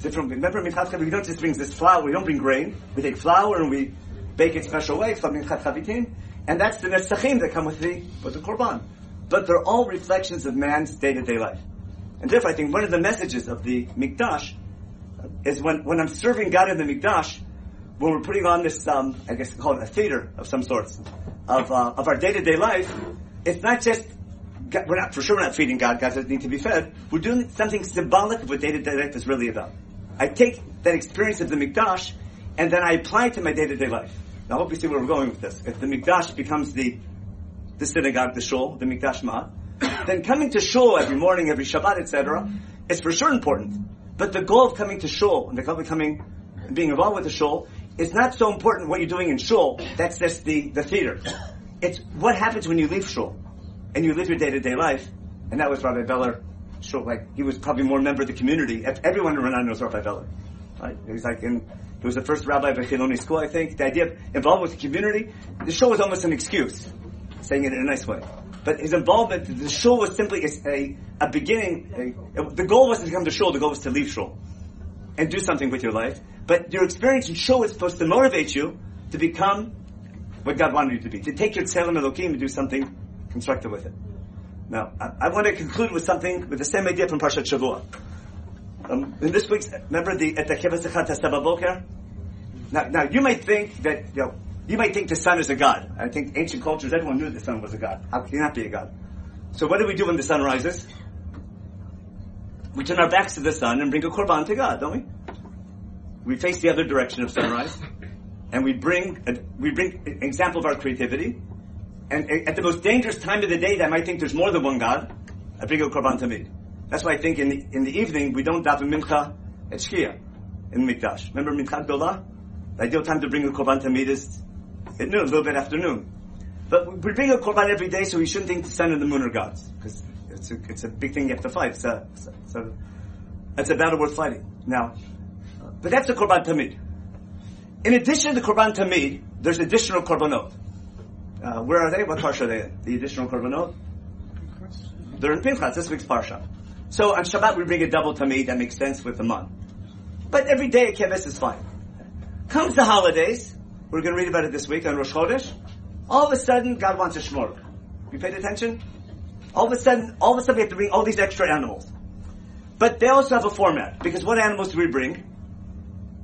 Different. Remember, minchat chavitin. We don't just bring this flour. We don't bring grain. We take flour and we bake it special way. So minchat chavitin, and that's the nesachim that come with the with the korban. But they're all reflections of man's day-to-day life. And therefore, I think one of the messages of the mikdash is when, when I'm serving God in the mikdash, when we're putting on this, um, I guess call it a theater of some sorts of uh, of our day-to-day life. It's not just we're not, for sure we're not feeding God. God doesn't need to be fed. We're doing something symbolic of what day-to-day life is really about. I take that experience of the Mikdash and then I apply it to my day-to-day life. Now I hope you see where we're going with this. If the Mikdash becomes the, the synagogue, the shul, the Mikdash Me'at, then coming to shul every morning, every Shabbat, etc., is for sure important. But the goal of coming to shul and the goal of coming, being involved with the shul, is not so important what you're doing in shul. That's just the, the theater. It's what happens when you leave shul and you live your day to day life. And that was Rabbi Beller. Sure, like he was probably more member of the community. Everyone in Renan knows Rabbi Beller. Right? He's like in He was the first rabbi of a Chiloni school, I think. The idea of involvement with the community, the show was almost an excuse, saying it in a nice way. But his involvement, the shul was simply a, a, beginning. A, the goal wasn't to come to shul, the goal was to leave shul and do something with your life. But your experience in shul is supposed to motivate you to become what God wanted you to be, to take your tzelem elokim and do something constructive with it. Now, I, I, want to conclude with something with the same idea from Parshat Shavua. Um, in this week's, remember the et Boker? Now, now you might think that you know you might think the sun is a god. I think ancient cultures, everyone knew the sun was a god. How can he not be a god? So what do we do when the sun rises? We turn our backs to the sun and bring a korban to God, don't we? We face the other direction of sunrise, and we bring a, we bring an example of our creativity. And at the most dangerous time of the day, I might think there's more than one God. I bring a korban tamid. That's why I think in the, in the evening we don't daven mincha at shkia in mikdash. Remember mincha gdolah? The ideal time to bring a korban tamid is at noon, a little bit after noon. But we bring a korban every day, so we shouldn't think the sun and the moon are gods, because it's a, it's a big thing you have to fight. It's a, it's a, it's a battle worth fighting. Now, but that's the korban tamid. In addition to the korban tamid, there's additional korbanot. Uh, where are they? What parsha are they? The additional korbanot? They're in Pinchas, this week's parsha. So on Shabbat we bring a double tamid, that makes sense with the month. But every day a keves is fine. Comes the holidays, we're going to read about it this week on Rosh Chodesh. All of a sudden, God wants a shmorg. You paid attention? All of a sudden, all of a sudden we have to bring all these extra animals. But they also have a format, because what animals do we bring?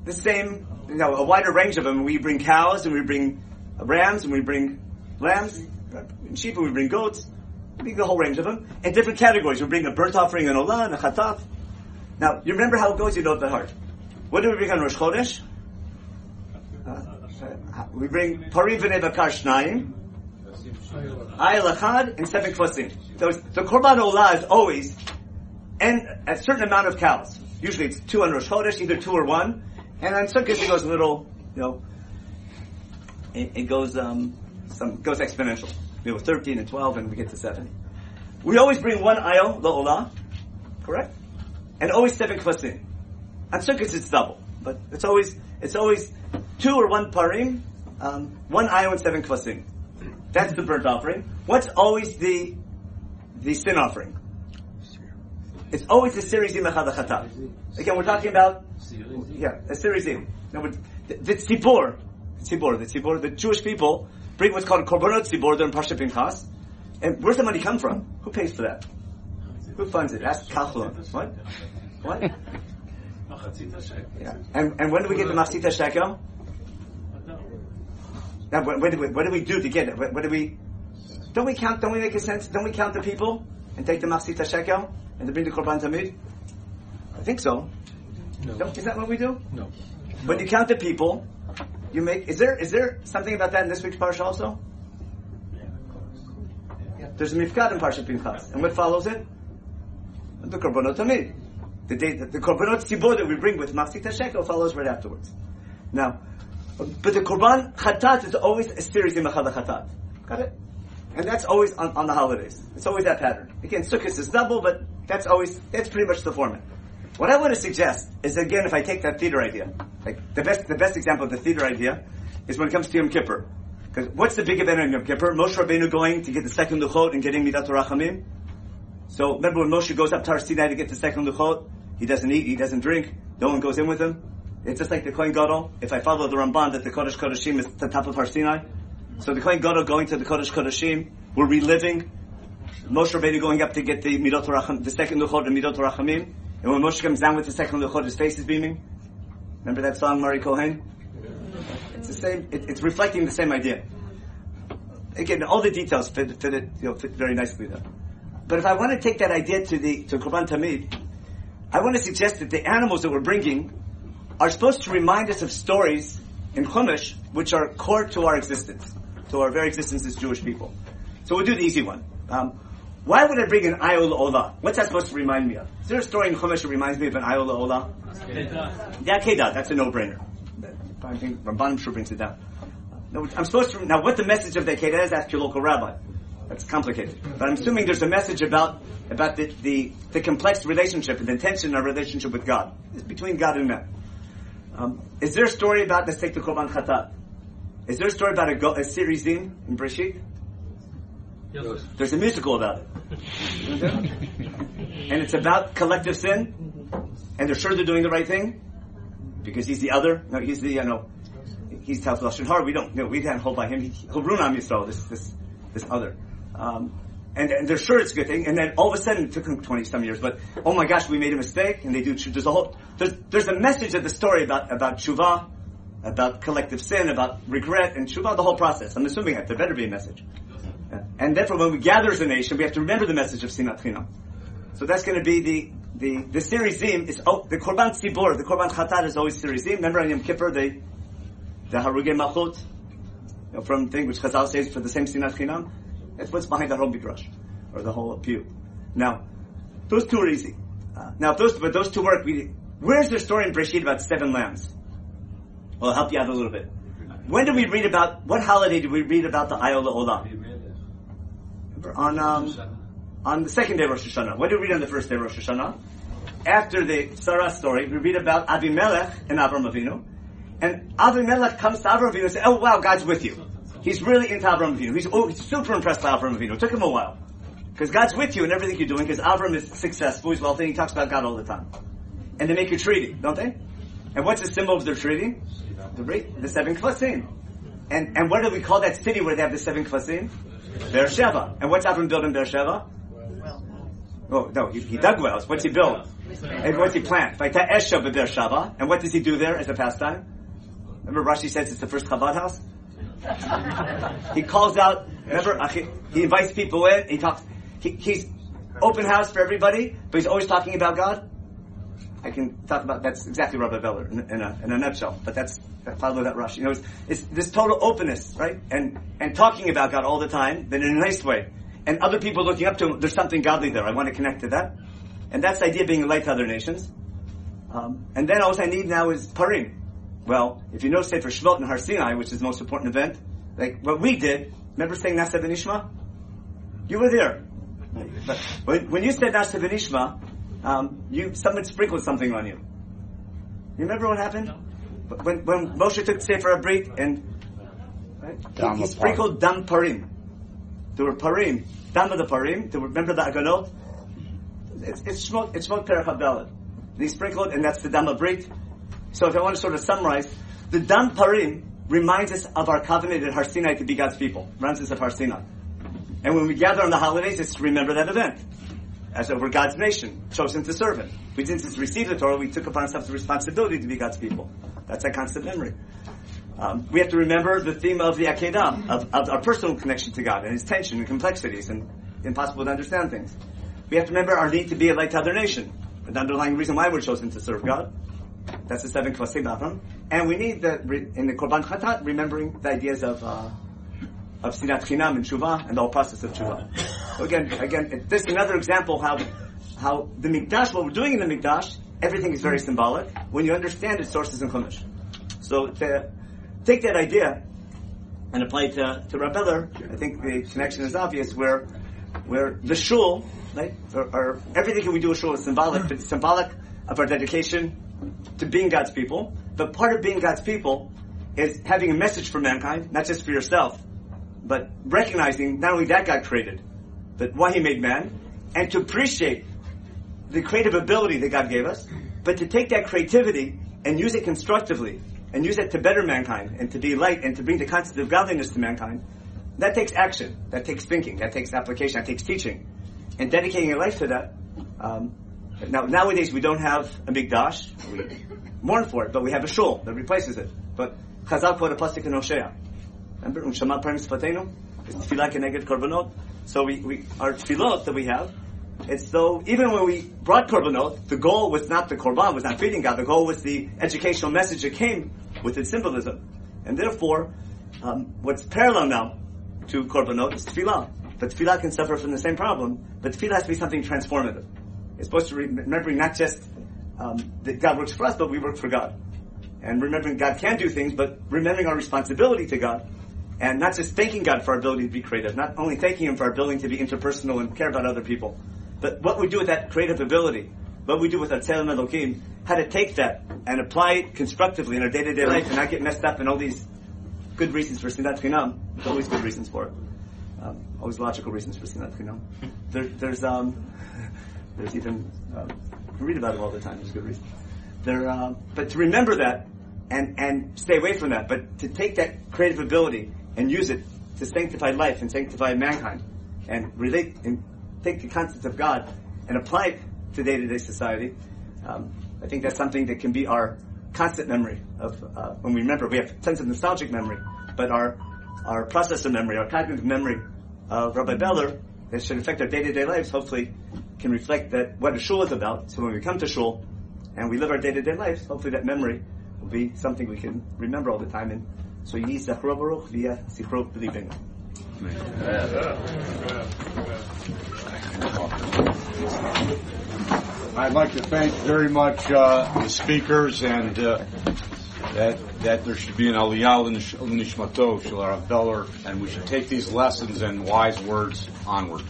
The same, you know, a wider range of them. We bring cows, and we bring rams, and we bring lambs, sheep, we bring goats. We bring the whole range of them. In different categories. We bring a burnt offering, an olah, and a chatat. Now, you remember how it goes, you know by heart. What do we bring on Rosh Chodesh? Uh, we bring Pari V'nei Bakar Shnayim, Ayel Echad, and seven kvasim. So the Korban Olah is always and a certain amount of cows. Usually it's two on Rosh Chodesh, either two or one. And on some it goes a little, you know, it, it goes um, some goes exponential. We know, 13 and 12, and we get to 70. We always bring one the olah, correct? And always seven kvasim. On Sukkot it's double, but it's always it's always two or one parim, um, one ayel and seven kvasim. That's the burnt offering. What's always the the sin offering? It's always the series Again, we're talking about yeah, a series No, the, the tzibor, the tzibor, the tzibor, the Jewish people bring what's called korbanot tzibor. They're in Parsha Pinchas. And where's the money come from? Who pays for that? Who funds it? Ask Kachlon. What? What? Yeah. And, and when do we get the Machzita Shekel? Now, what, what, do we, what do we do to get it? What, what, do we? Don't we count? Don't we make a sense? Don't we count the people and take the machzita shekel and to bring the korban tamid? I think so. No. Is that what we do? No. When you count the people, you make. Is there is there something about that in this week's parsha also? Yeah, of course yeah. There's a mifkad in Parshat Pinchas, and what follows it? The korbanot tamid. The day the, the korbanot tzibor that we bring with machzita shekel follows right afterwards. Now, but the korban chatat is always a series in machal chatat. Got it? And that's always on, on, the holidays. It's always that pattern. Again, Sukkot is double, but that's always, that's pretty much the format. What I want to suggest is again, if I take that theater idea, like the best, the best example of the theater idea is when it comes to Yom Kippur. Because what's the big event on Yom Kippur? Moshe Rabbeinu going to get the second Luchot and getting Midat Rachamim. So remember when Moshe goes up to Har Sinai to get the second Luchot? He doesn't eat, he doesn't drink, no one goes in with him. It's just like the Kohen Gadol. If I follow the Ramban that the Kodesh Kodeshim is the top of Har Sinai, so the Kohen Gadol going to the Kodesh Kodeshim, we're reliving Moshe Rabbeinu going up to get the Midot Racham, the second Luchot, the Midot Rachamim, and when Moshe comes down with the second Luchot, his face is beaming. Remember that song, Mari Kohen? It's the same. It, it's reflecting the same idea. Again, all the details fit, fit it, you know, fit very nicely there. But if I want to take that idea to the to Korban Tamid, I want to suggest that the animals that we're bringing are supposed to remind us of stories in Chumash which are core to our existence, to our very existence as Jewish people. So we'll do the easy one. Um, why would I bring an Ayol Ola? What's that supposed to remind me of? Is there a story in Chumash that reminds me of an Ayol Ola? Yeah, Kedah. That's a no-brainer. I think Ramban sure brings it down. No, I'm supposed to now. What the message of the Kedah is? Ask your local rabbi. That's complicated. But I'm assuming there's a message about about the, the, the complex relationship and the tension in our relationship with God. It's between God and man. Um, is there a story about, let's take the Korban Chatat. Is there a story about a, go, a Sirizim in Breshit? Yes. There's a musical about it. and it's about collective sin. And they're sure they're doing the right thing. Because he's the other. No, he's the, you know, he's Tal Lashon Hara. We don't, you know, we can't hold by him. He, he'll ruin Am Yisrael, this, this, this other. Um, and, and they're sure it's a good thing. And then all of a sudden, it took him 20 some years, but oh my gosh, we made a mistake. And they do, there's a whole, there's, there's a message of the story about, about tshuva, about collective sin, about regret and tshuva, the whole process. I'm assuming that there better be a message. And therefore, when we gather as a nation, we have to remember the message of Sinat Chinam. So that's going to be the, the, the Sirizim is, oh, the Korban Tzibor, the Korban Chatat is always Sirizim. Remember on Yom Kippur, the, the Harugei Malchut, you know, from thing which Chazal says for the same Sinat Chinam. That's what's behind the whole Midrash, or the whole pew. Now, those two are easy. Uh, now, those, but those two work, we, where's the story in Breshit about seven lambs? Well, I'll help you out a little bit. When did we read about, what holiday did we read about the Ayol Olam? On, um, on the second day of Rosh Hashanah. What do we read on the first day of Rosh Hashanah? After the Sarah story, we read about Abimelech and Avram Avinu. And Abimelech comes to Avram Avinu and says, oh wow, God's with you. He's really into Avram Avinu. He's, oh, he's super impressed by Avram Avinu. It took him a while. Because God's with you in everything you're doing, because Avram is successful, he's wealthy, he talks about God all the time. And they make a treaty, don't they? And what's the symbol of their treaty? The, the seven kvasim. And, and what do we call that city where they have the seven kvasim? Beersheba. And what's Avram build in Beersheba? Oh, no, he, he dug wells. What's he build? And what's he plant? Vayita Eshel Beersheba. And what does he do there as a pastime? Remember Rashi says it's the first Chabad house? he calls out, remember, uh, he invites people in, he talks, he, he's open house for everybody, but he's always talking about God. I can talk about that's exactly Rabbi Beller in, in, a, in a nutshell. But that's follow that rush. You know, it's, it's, this total openness, right? And and talking about God all the time, but in a nice way. And other people looking up to him. There's something godly there. I want to connect to that. And that's the idea of being a light to other nations. Um, and then all I need now is parim. Well, if you know say for Shvot and Har Sinai, which is the most important event, like what we did. Remember saying Na'aseh V'nishma? You were there. But when, when you said Na'aseh V'nishma, um, you someone sprinkled something on you. You remember what happened? No. When, when Moshe took Sefer HaBrit and right, he, he sprinkled dam parim. There were parim, dam of the parim. There were, remember the aganot? It's it's shmot it's shmot perach He sprinkled, and that's the dam of Brit. So if I want to sort of summarize, the dam parim reminds us of our covenant at Har Sinai to be God's people. Reminds us of Har Sinai. And when we gather on the holidays, it's to remember that event as we're God's nation, chosen to serve Him. We didn't just receive the Torah, we took upon ourselves the responsibility to be God's people. That's a constant memory. Um, we have to remember the theme of the Akedah, of, of, our personal connection to God and His tension and complexities and impossible to understand things. We have to remember our need to be a light to other nation, the underlying reason why we're chosen to serve God. That's the seven Kvasim Avram. And we need the, in the Korban Chatat, remembering the ideas of, uh, of Sinat Chinam and Tshuva and the whole process of Tshuva. So again, again, this is another example how, how the Mikdash, what we're doing in the Mikdash, everything is very symbolic when you understand its sources in Chumash. So to take that idea and apply it to, to Rabbi Beller, I think the connection is obvious where, where the shul, right, or, or everything we do at shul is symbolic, but symbolic of our dedication to being God's people. But part of being God's people is having a message for mankind, not just for yourself, but recognizing not only that God created, but why He made man, and to appreciate the creative ability that God gave us, but to take that creativity and use it constructively, and use it to better mankind, and to be light, and to bring the concept of godliness to mankind, that takes action, that takes thinking, that takes application, that takes teaching, and dedicating your life to that. Um, now, nowadays we don't have a mikdash. We mourn for it, but we have a shul that replaces it. But Chazal quote a plastic in Hosea. Remember, U'neshalma Parim Sfatenu? It's tefillah keneged korbanot. So we, we, our tefillot that we have, it's though, even when we brought korbanot, the goal was not the korban, was not feeding God, the goal was the educational message that came with its symbolism. And therefore, um, what's parallel now to korbanot is tefillah. But tefillah can suffer from the same problem, but tefillah has to be something transformative. It's supposed to be remembering not just um, that God works for us, but we work for God. And remembering God can do things, but remembering our responsibility to God and not just thanking God for our ability to be creative, not only thanking Him for our ability to be interpersonal and care about other people, but what we do with that creative ability, what we do with our Tzelem Elohim, how to take that and apply it constructively in our day-to-day life and not get messed up in all these good reasons for Sinat Chinam. There's always good reasons for it. Um, always logical reasons for Sinat Chinam. There, there's, um, there's even, um, you read about it all the time, there's good reasons. There, um, but to remember that and, and stay away from that, but to take that creative ability and use it to sanctify life and sanctify mankind and relate and take the concepts of God and apply it to day-to-day society. Um, I think that's something that can be our constant memory of uh, when we remember. We have tons of nostalgic memory, but our our processor memory, our cognitive memory of Rabbi Beller that should affect our day-to-day lives. Hopefully, can reflect that what a shul is about. So when we come to shul and we live our day-to-day lives, hopefully that memory will be something we can remember all the time. And I'd like to thank very much uh, the speakers and uh, that that there should be an aliyah l'nishmato shel Beller, and we should take these lessons and wise words onward.